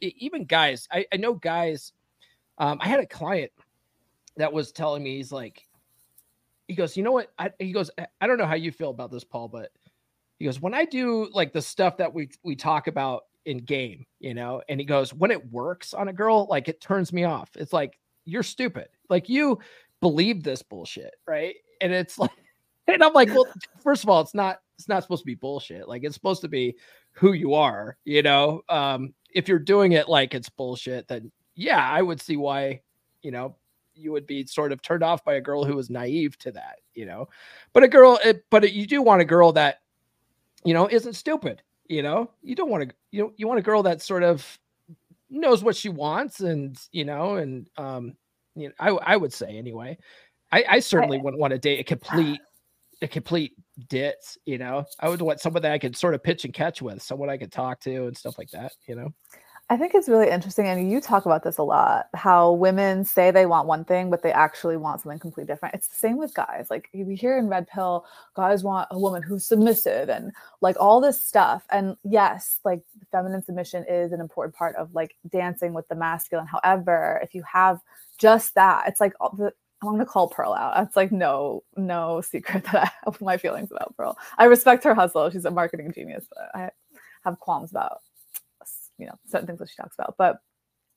even guys, I, I know guys. Um, I had a client that was telling me he's like, he goes, you know what? I, he goes, I don't know how you feel about this, Paul, but he goes, when I do like the stuff that we we talk about in game, you know, and he goes, when it works on a girl, like it turns me off. It's like you're stupid. Like you believe this bullshit, right? And it's <laughs> like, and I'm like, well, first of all, it's not it's not supposed to be bullshit. Like it's supposed to be who you are, you know. Um, if you're doing it like it's bullshit, then yeah, I would see why, you know, you would be sort of turned off by a girl who was naive to that, you know. But a girl, it, but it, you do want a girl that you know, isn't stupid. You know, you don't want to, you know, you want a girl that sort of knows what she wants and, you know, and, um, you know, I, I would say anyway, I, I certainly wouldn't want to date a complete, a complete ditz, you know, I would want someone that I could sort of pitch and catch with, someone I could talk to and stuff like that, you know? I think it's really interesting, and you talk about this a lot. How women say they want one thing, but they actually want something completely different. It's the same with guys. Like we hear in Red Pill, guys want a woman who's submissive and like all this stuff. And yes, like feminine submission is an important part of like dancing with the masculine. However, if you have just that, it's like the, I'm gonna call Pearl out. That's like no, no secret that I have <laughs> my feelings about Pearl. I respect her hustle. She's a marketing genius, but I have qualms about you know certain things that she talks about. But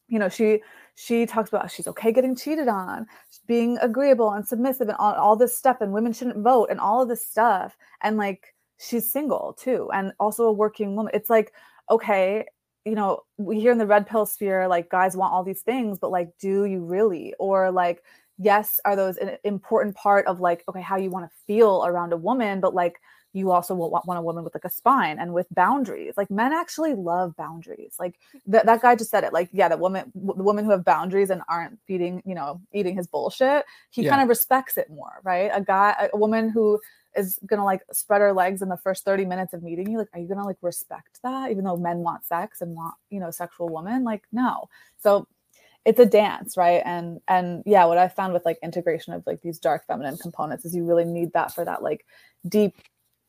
you know she she talks about she's okay getting cheated on being agreeable and submissive and all, all this stuff and women shouldn't vote and all of this stuff. And like she's single too and also a working woman. It's like okay you know we hear in the red pill sphere like guys want all these things but like do you really? Or like yes are those an important part of like okay how you want to feel around a woman but like you also will want, a woman with like a spine and with boundaries. Like men actually love boundaries. Like th- that guy just said it. Like, yeah, the woman, w- the women who have boundaries and aren't feeding, you know, eating his bullshit, he yeah. kind of respects it more, right? A guy, a woman who is gonna like spread her legs in the first 30 minutes of meeting you like are you gonna like respect that even though men want sex and want you know sexual woman like no so it's a dance right and and yeah what i found with like integration of like these dark feminine components is you really need that for that like deep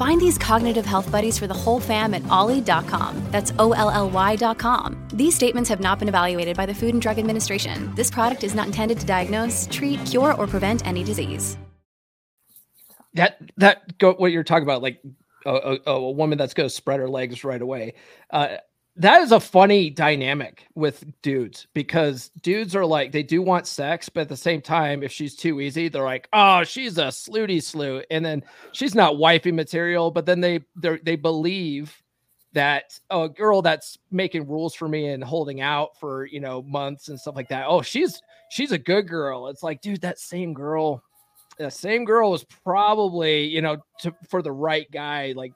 Find these cognitive health buddies for the whole fam at olly.com. That's O L L Y.com. These statements have not been evaluated by the Food and Drug Administration. This product is not intended to diagnose, treat, cure, or prevent any disease. That that go what you're talking about, like a, a, a woman that's going to spread her legs right away. Uh, that is a funny dynamic with dudes because dudes are like they do want sex, but at the same time, if she's too easy, they're like, oh, she's a slooty slew, and then she's not wifey material. But then they they they believe that oh, a girl that's making rules for me and holding out for you know months and stuff like that. Oh, she's she's a good girl. It's like, dude, that same girl, that same girl was probably you know to, for the right guy like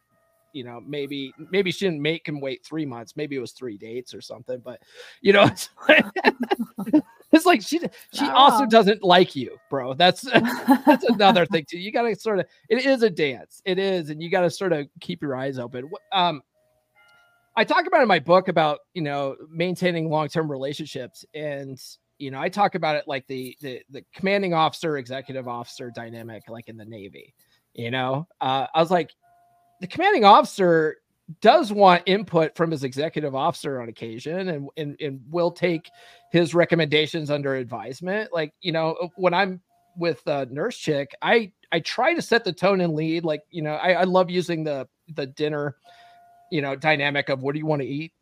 you know, maybe maybe she didn't make him wait three months. Maybe it was three dates or something. But you know, <laughs> it's like, <laughs> it's like she she also doesn't like you, bro. That's <laughs> that's another thing too. You got to sort of it is a dance. It is, and you got to sort of keep your eyes open. Um, I talk about in my book about you know maintaining long term relationships and you know i talk about it like the, the the commanding officer executive officer dynamic like in the navy you know uh, i was like the commanding officer does want input from his executive officer on occasion and, and, and will take his recommendations under advisement. Like, you know, uh, when I'm with a nurse chick, I, I try to set the tone and lead. Like, you know, I, I love using the, the dinner, you know, dynamic of what do you want to eat?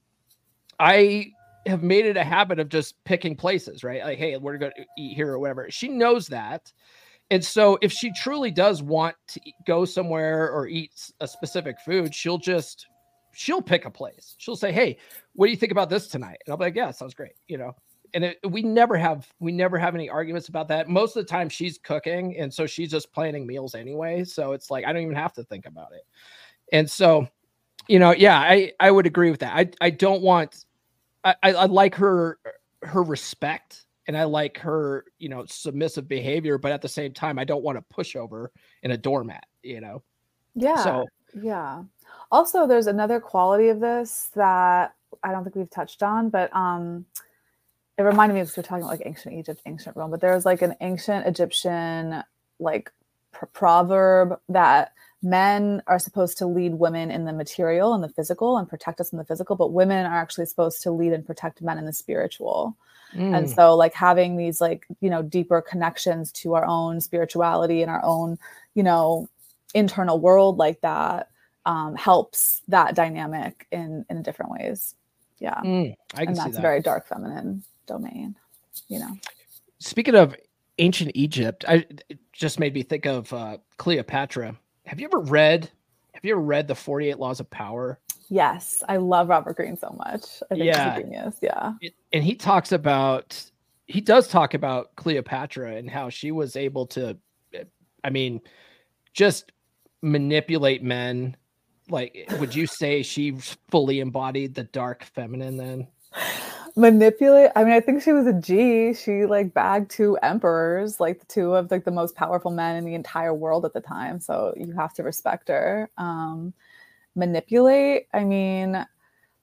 I have made it a habit of just picking places, right? Like, hey, we're going to eat here or whatever. She knows that. And so if she truly does want to go somewhere or eat a specific food, she'll just she'll pick a place. She'll say, "Hey, what do you think about this tonight?" And I'll be like, "Yeah, sounds great." You know, and it, we never have we never have any arguments about that. Most of the time, she's cooking, and so she's just planning meals anyway. So it's like I don't even have to think about it. And so, you know, yeah, I I would agree with that. I I don't want I I, I like her her respect and I like her, you know, submissive behavior, but at the same time, I don't want to push over in a doormat, you know. Yeah. So yeah. Also, there's another quality of this that I don't think we've touched on, but um it reminded me because we're talking about like ancient Egypt, ancient Rome, but there's like an ancient Egyptian like pr- proverb that men are supposed to lead women in the material and the physical and protect us in the physical, but women are actually supposed to lead and protect men in the spiritual. Mm. And so like having these like, you know, deeper connections to our own spirituality and our own, you know, internal world like that um, helps that dynamic in in different ways. Yeah, Mm, I can and that's that. a very dark feminine domain. You know, Speaking of ancient Egypt, I it just made me think of uh, Cleopatra. Have you ever read? Have you ever read the Forty Eight Laws of Power? Yes, I love Robert Greene so much. I think Yeah. he's a genius. Yeah, and he talks about he does talk about Cleopatra and how she was able to, I mean, just manipulate men. Like, would you say she fully embodied the dark feminine then? manipulate. I mean, I think she was a G. She like bagged two emperors, like the two of like the most powerful men in the entire world at the time. So you have to respect her. Um, manipulate. I mean,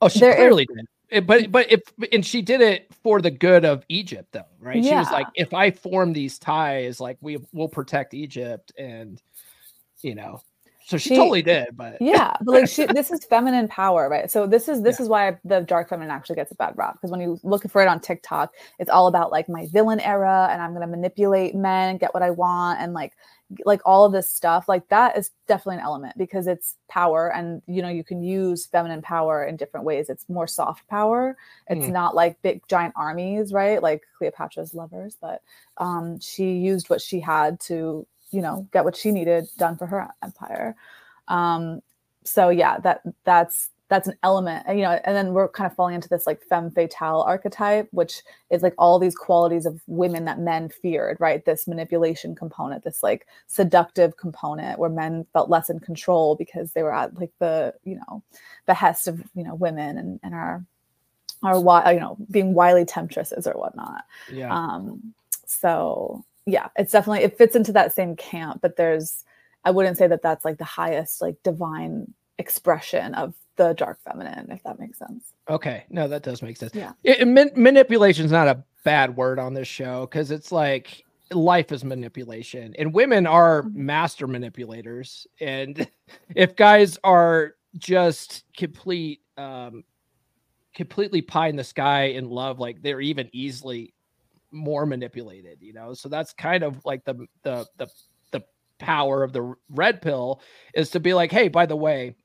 Oh, she There is- clearly did. It- but but if and she did it for the good of Egypt though, right? Yeah. She was like, if I form these ties, like we will protect Egypt, and you know, so she, She- totally did. But yeah, but like she, this is <laughs> feminine power, right? So this is this is why the dark feminine actually gets a bad rap because when you look for it on TikTok, it's all about like my villain era and I'm gonna manipulate men get what I want and like like all of this stuff. Like that is definitely an element because it's power and you know you can use feminine power in different ways. It's more soft power. It's Mm. not like big giant armies, right? Like Cleopatra's lovers, but um, she used what she had to you know get what she needed done for her empire. Um so yeah that that's that's an element and, you know and then we're kind of falling into this like femme fatale archetype which is like all these qualities of women that men feared right? This manipulation component this like seductive component where men felt less in control because they were at like the you know behest of you know women and, and our our you know being wily temptresses or whatnot. Yeah, um so yeah it's definitely it fits into that same camp but there's i wouldn't say that that's like the highest like divine expression of the dark feminine if that makes sense okay, no, that does make sense. Yeah. It, man, manipulation is not a bad word on this show because it's like life is manipulation, and women are Mhm. master manipulators. And <laughs> if guys are just complete, um, completely pie in the sky in love, like they're even easily more manipulated, you know. So that's kind of like the the the the power of the red pill is to be like, hey, by the way,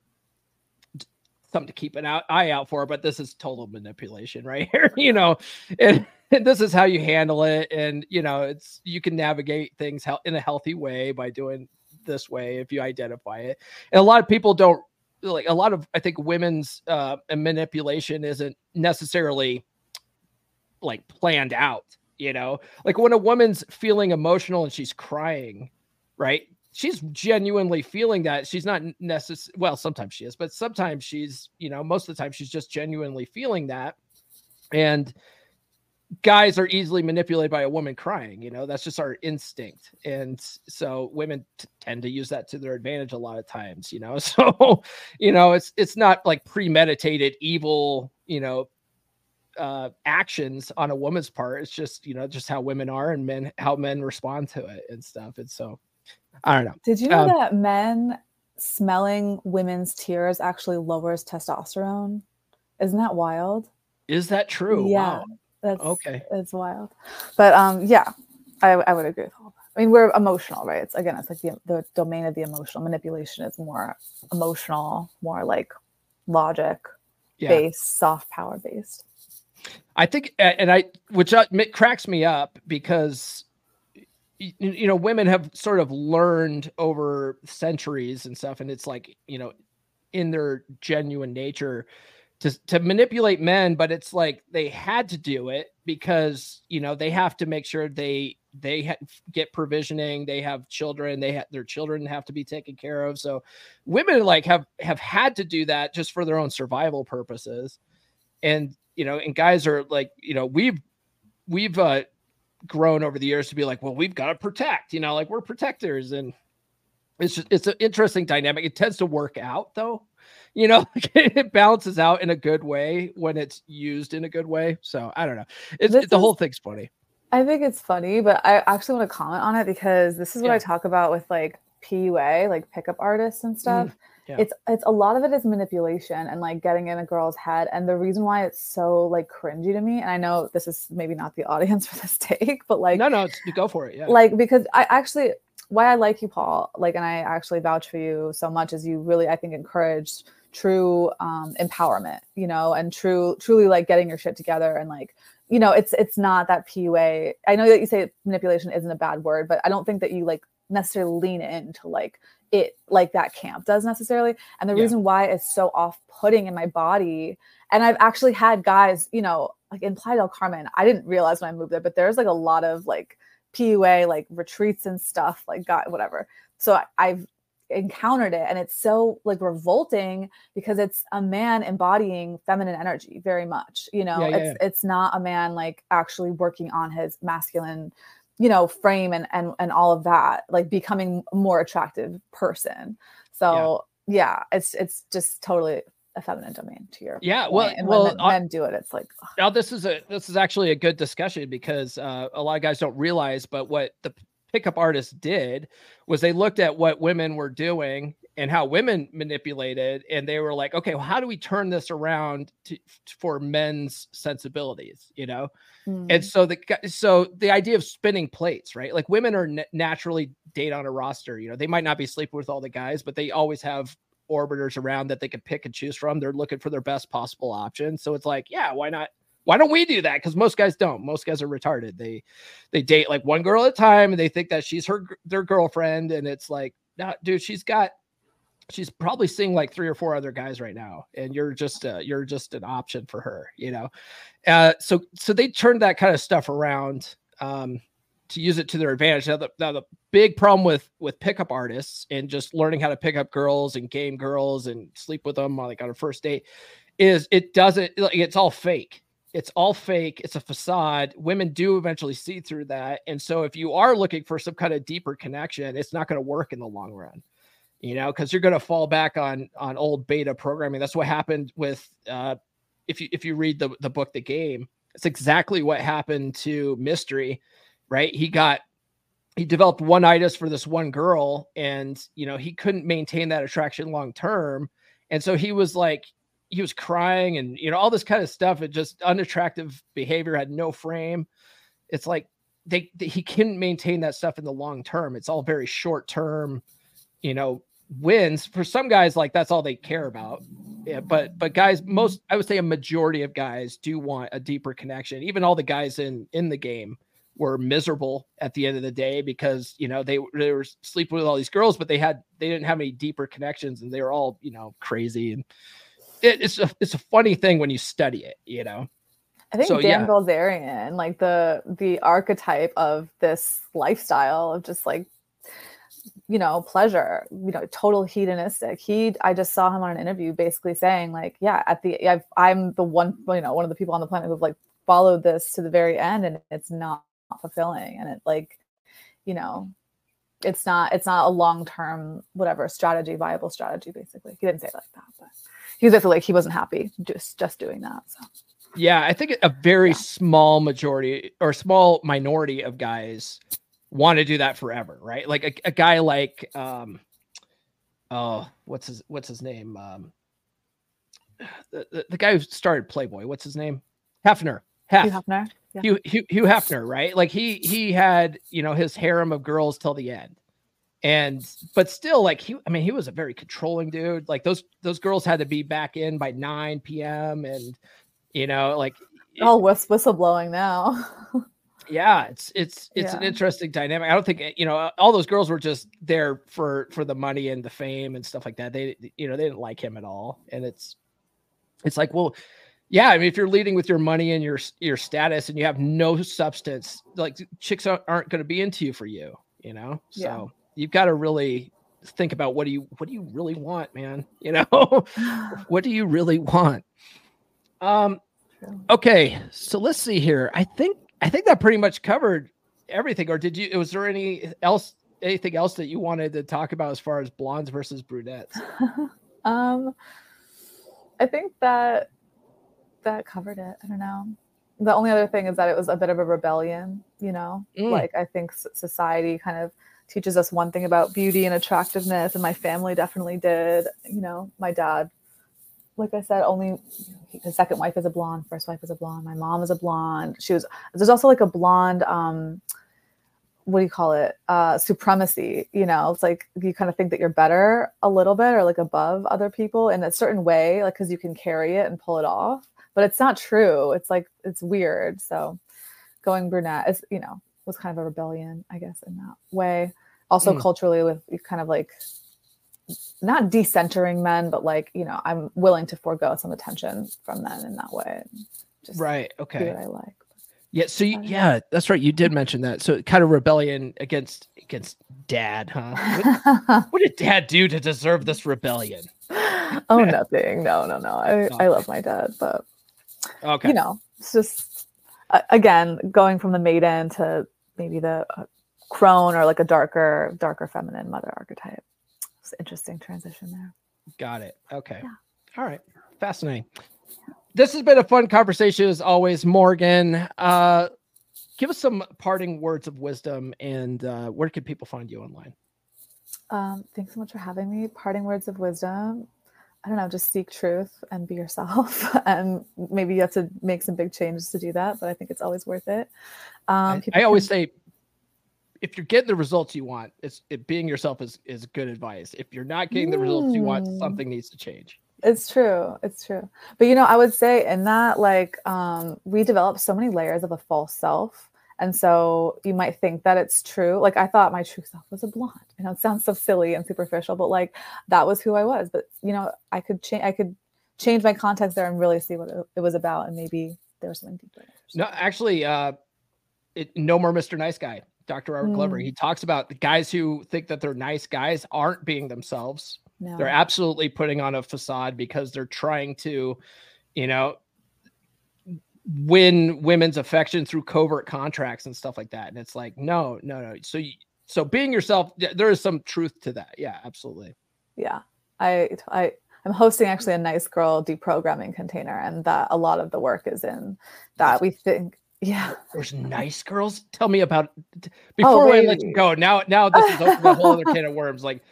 something to keep an eye out for, but this is total manipulation <laughs> right here, you know, and, and <laughs> this is how you handle it, and you know, it's you can navigate things in a healthy way by doing this way if you identify it, and a lot of people don't like a lot of I think women's uh manipulation isn't necessarily like planned out, you know, like when a woman's feeling emotional and she's crying, right? She's genuinely feeling that. She's not necessary well, sometimes she is, but sometimes she's, you know, most of the time she's just genuinely feeling that. And guys are easily manipulated by a woman crying, you know, that's just our instinct. And so women t- tend to use that to their advantage a lot of times, you know. <laughs> So, you know, it's it's not like premeditated evil, you know, uh actions on a woman's part. It's just you know just how women are and men how men respond to it and stuff. And so i don't know. Did you know Um, that men smelling women's tears actually lowers testosterone? Isn't that wild? Is that true? Yeah wow. that's Okay. it's wild. But um yeah I, I would agree with all that. I mean we're emotional right? It's again it's like the, the domain of the emotional. Manipulation is more emotional more like logic yeah. based soft power based i think and i which uh, cracks me up because you know women have sort of learned over centuries and stuff and it's like you know in their genuine nature to to manipulate men but it's like they had to do it because you know they have to make sure they they ha- get provisioning they have children they have their children have to be taken care of. So women like have have had to do that just for their own survival purposes. And you know and guys are like you know we've we've uh grown over the years to be like well we've got to protect you know like we're protectors. And it's just it's an interesting dynamic. It tends to work out though you know <laughs> it balances out in a good way when it's used in a good way. So i don't know. It's This the whole thing's funny. I think it's funny, but I actually want to comment on it because this is what Yeah. I talk about with like PUA, like pickup artists and stuff. Mm, yeah. It's it's a lot of it is manipulation and like getting in a girl's head. And the reason why it's so like cringy to me, and I know this is maybe not the <laughs> audience for this take, but like no no it's, go for it yeah like because I actually why I like you, Paul, like, and I actually vouch for you so much is you really, I think, encouraged true um, empowerment, you know, and true, truly like getting your shit together and like, you know, it's it's not that PUA. I know that you say manipulation isn't a bad word, but I don't think that you like necessarily lean into like it like that camp does necessarily. And the yeah. reason why it's so off-putting in my body, and I've actually had guys, you know, like in Playa del Carmen, I didn't realize when I moved there, but there's like a lot of like PUA like retreats and stuff, like God, whatever. So I, I've encountered it and it's so like revolting because it's a man embodying feminine energy very much you know yeah, yeah, it's yeah. it's not a man like actually working on his masculine you know frame and and and all of that like becoming a more attractive person. So yeah, it's it's just totally a feminine domain to your yeah well and well when men, uh, men, do it it's like ugh. now this is a this is actually a good discussion because uh, a lot of guys don't realize but what the pickup artists did was they looked at what women were doing and how women manipulated and they were like okay well how do we turn this around to, for men's sensibilities you know mm. and so the so the idea of spinning plates right like women are naturally date on a roster you know they might not be sleeping with all the guys but they always have orbiters around that they can pick and choose from. They're looking for their best possible option. So it's like, yeah, why not? Why don't we do that? Because most guys don't. Most guys are retarded. They they date like one girl at a time, and they think that she's her their girlfriend, and it's like, no, dude, she's got she's probably seeing like three or four other guys right now and you're just uh, you're just an option for her you know uh, so so they turned that kind of stuff around um, to use it to their advantage. Now the, now the big problem with with pickup artists and just learning how to pick up girls and game girls and sleep with them on like on a first date is it doesn't it's all fake. It's all fake. It's a facade. Women do eventually see through that. And so if you are looking for some kind of deeper connection, it's not going to work in the long run. You know, because you're going to fall back on on old beta programming. That's what happened with uh if you if you read the the book The Game, it's exactly what happened to Mystery right? He got he developed one itis for this one girl and you know he couldn't maintain that attraction long term and so he was like he was crying and you know all this kind of stuff it just unattractive behavior had no frame it's like they, they he couldn't maintain that stuff in the long term it's all very short term you know wins for some guys like that's all they care about yeah but but guys most i would say a majority of guys do want a deeper connection even all the guys in in the game were miserable at the end of the day because you know they they were sleeping with all these girls, but they had they didn't have any deeper connections, and they were all you know crazy. And it, it's a it's a funny thing when you study it, you know. I think so, Dan yeah. Bilzerian, like the the archetype of this lifestyle of just like you know pleasure you know total hedonistic. He i just saw him on an interview basically saying like yeah at the i i'm the one you know one of the people on the planet who've like followed this to the very end and it's not fulfilling. And it like you know it's not it's not a long-term whatever strategy viable strategy basically. He didn't say it like that but he was basically like he wasn't happy just just doing that so. Yeah i think a very yeah. small majority or small minority of guys want to do that forever right like a, a guy like um oh what's his what's his name um the, the, the guy who started playboy what's his name hefner Hef. Hefner yeah. Hugh, Hugh, Hugh Hefner, right? Like he he had you know his harem of girls till the end, and but still like he I mean he was a very controlling dude. Like those those girls had to be back in by nine p.m. and you know like oh whist- whistleblowing now. <laughs> yeah, it's it's it's yeah. an interesting dynamic. I don't think you know all those girls were just there for for the money and the fame and stuff like that. They you know they didn't like him at all, and it's it's like well yeah, I mean, if you're leading with your money and your your status, and you have no substance, like chicks aren't going to be into you for you, you know. So yeah. you've got to really think about what do you what do you really want, man? <laughs> You know, <sighs> what do you really want? Um, okay, so let's see here. I think I think that pretty much covered everything. Or did you? Was there any else anything else that you wanted to talk about as far as blondes versus brunettes? <laughs> um, I think that that covered it. I don't know. The only other thing is that it was a bit of a rebellion, you know? Mm. Like I think society kind of teaches us one thing about beauty and attractiveness and my family definitely did. You know, my dad like I said, only his second wife is a blonde, first wife is a blonde, my mom is a blonde. She was there's also like a blonde um what do you call it? Uh supremacy you know? It's like you kind of think that you're better a little bit or like above other people in a certain way like because you can carry it and pull it off but it's not true. It's like it's weird. So going brunette is you know was kind of a rebellion i guess in that way. Also mm. culturally with you kind of like not decentering men but like you know i'm willing to forego some attention from men in that way just right okay i like yeah. So you, yeah, that's right. You did mention that. So kind of rebellion against against dad, huh? What, <laughs> what did dad do to deserve this rebellion? oh, <laughs> nothing. No, no, no. I, I love my dad, but okay, you know, it's just uh, again going from the maiden to maybe the uh, crone or like a darker, darker feminine mother archetype. Interesting transition there. Got it. Okay. Yeah. All right. Fascinating this has been a fun conversation as always, Morgan. Uh, give us some parting words of wisdom and uh, where can people find you online? Um, thanks so much for having me. Parting words of wisdom. I don't know, just seek truth and be yourself. <laughs> and maybe you have to make some big changes to do that, but I think it's always worth it. Um, I, I always say, if you're getting the results you want, it's it, being yourself is is good advice. If you're not getting the results you want, hmm. something needs to change. It's true. It's true. But you know, I would say in that, like, um, we develop so many layers of a false self. And so you might think that it's true. Like I thought my true self was a blonde. You know, it sounds so silly and superficial, but like that was who I was. But you know, I could change I could change my context there and really see what it, was about. And maybe there was something deeper. No, actually, uh it, no more Mr. Nice Guy. Dr. Robert mm. Glover. He talks about the guys who think that they're nice guys aren't being themselves no. They're absolutely putting on a facade because they're trying to, you know, win women's affection through covert contracts and stuff like that. And it's like, no, no, no. So, you, so being yourself, there is some truth to that. Yeah, absolutely. Yeah, I, I, I'm hosting actually a nice girl deprogramming container, and that a lot of the work is in that. We think yeah. There's nice girls. Tell me about oh, before oh, we let you go. Now, now this is a whole other can of worms. Like,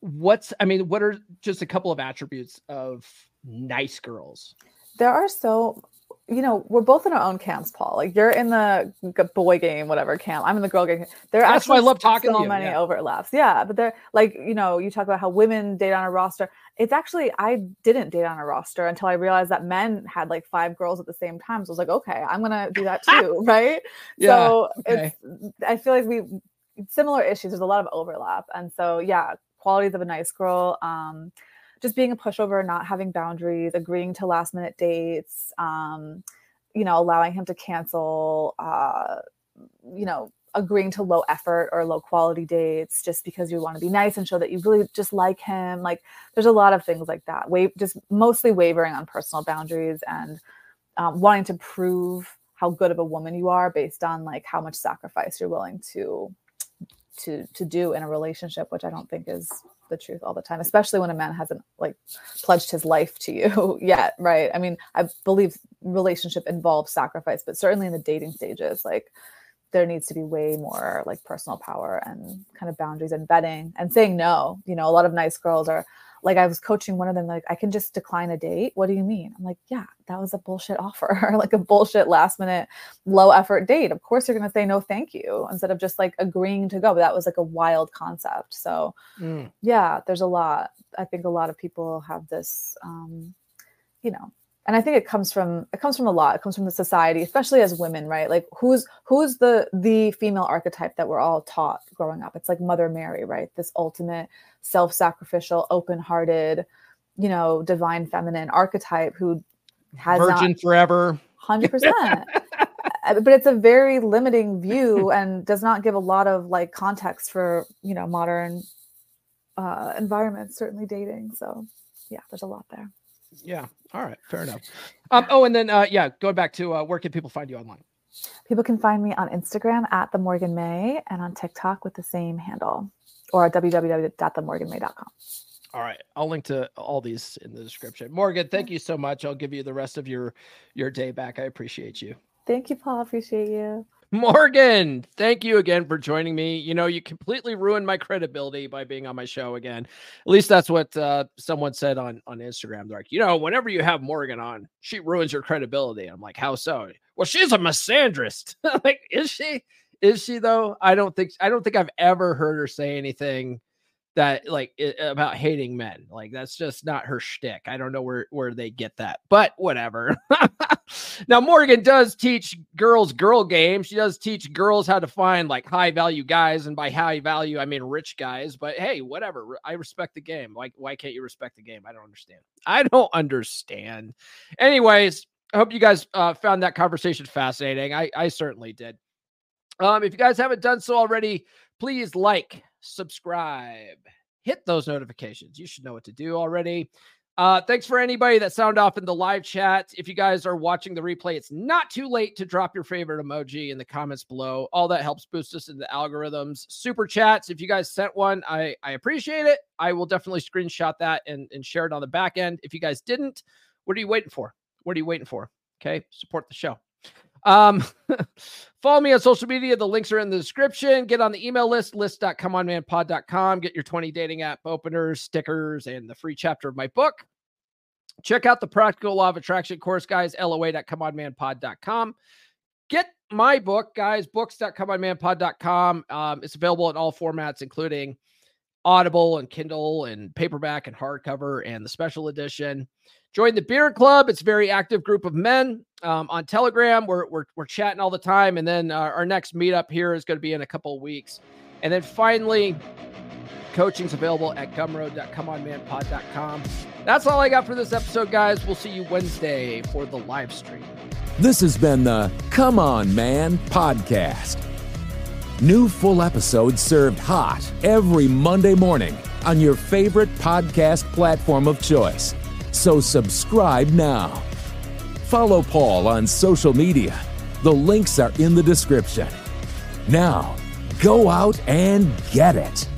what's? I mean, what are just a couple of attributes of nice girls? There are so you know, we're both in our own camps, Paul. Like you're in the boy game, whatever camp. I'm in the girl game. There are That's why I love talking so to you. many yeah. overlaps. Yeah, but they're like, you know, you talk about how women date on a roster. It's actually I didn't date on a roster until I realized that men had like five girls at the same time. So I was like, okay, I'm gonna do that too, <laughs> right? Yeah, so okay. it's I feel like we similar issues. There's a lot of overlap, and so yeah, qualities of a nice girl. Um, just being a pushover, not having boundaries, agreeing to last minute dates, um, you know, allowing him to cancel, uh, you know, agreeing to low effort or low quality dates just because you want to be nice and show that you really just like him. Like there's a lot of things like that. Wait, just mostly wavering on personal boundaries and um, wanting to prove how good of a woman you are based on like how much sacrifice you're willing to to to do in a relationship, which I don't think is the truth all the time, especially when a man hasn't like pledged his life to you <laughs> yet, right? I mean, I believe relationship involves sacrifice, but certainly in the dating stages, like there needs to be way more like personal power and kind of boundaries and vetting and saying no. You know, a lot of nice girls are like I was coaching one of them, like, I can just decline a date. What do you mean? I'm like, yeah, that was a bullshit offer, <laughs> like a bullshit last minute, low effort date. Of course, you're going to say no, thank you, instead of just like agreeing to go. But that was like a wild concept. So, mm. yeah, there's a lot. I think a lot of people have this, um, you know, and i think it comes from it comes from a lot. It comes from the society especially as women right? Like who's who's the the female archetype that we're all taught growing up? It's like mother mary right? This ultimate self-sacrificial open-hearted you know divine feminine archetype who has virgin not, forever 100% <laughs> uh, but it's a very limiting view and does not give a lot of like context for you know modern uh environments certainly dating. So yeah there's a lot there yeah. All right. Fair enough. Um, oh, and then uh, yeah, going back to uh, where can people find you online? People can find me on Instagram at the Morgan May and on TikTok with the same handle or www.themorganmay.com. All right, I'll link to all these in the description. Morgan, thank you so much. I'll give you the rest of your your day back. I appreciate you. Thank you, Paul. Appreciate you. Morgan, thank you again for joining me. You know, you completely ruined my credibility by being on my show again. At least that's what uh, someone said on on Instagram. They're like, you know, whenever you have Morgan on, she ruins your credibility. I'm like, how so? Well, she's a misandrist. <laughs> like, is she? Is she though? I don't think I don't think I've ever heard her say anything that like about hating men. Like that's just not her shtick. I don't know where where they get that, but whatever. <laughs> now Morgan does teach girls girl game. She does teach girls how to find like high value guys, and by high value I mean rich guys. But hey, whatever. I respect the game. Like why can't you respect the game? I don't understand. I don't understand. Anyways, I hope you guys uh, found that conversation fascinating. I I certainly did. Um, if you guys haven't done so already, please like, subscribe, hit those notifications. You should know what to do already. Uh, thanks for anybody that sound off in the live chat. If you guys are watching the replay, it's not too late to drop your favorite emoji in the comments below. All that helps boost us in the algorithms. Super chats. If you guys sent one, I, I appreciate it. I will definitely screenshot that and, and share it on the back end. If you guys didn't, what are you waiting for? What are you waiting for? Okay, support the show. Um, <laughs> follow me on social media. The links are in the description. Get on the email list, list.comeonmanpod.com. Get your 20 dating app openers, stickers, and the free chapter of my book. Check out the Practical Law of Attraction course, guys, loa.comeonmanpod.com. Get my book, guys, books.comeonmanpod.com. Um, it's available in all formats, including Audible and Kindle and paperback and hardcover and the special edition. Join the Beer Club. It's a very active group of men um, on Telegram. We're, we're, we're chatting all the time. And then uh, our next meetup here is going to be in a couple of weeks. And then finally, coaching's available at gumroad.comeonmanpod.com. That's all I got for this episode, guys. We'll see you Wednesday for the live stream. This has been the Come On Man podcast. New full episodes served hot every Monday morning on your favorite podcast platform of choice. So subscribe now. Follow Paul on social media. The links are in the description. Now, go out and get it.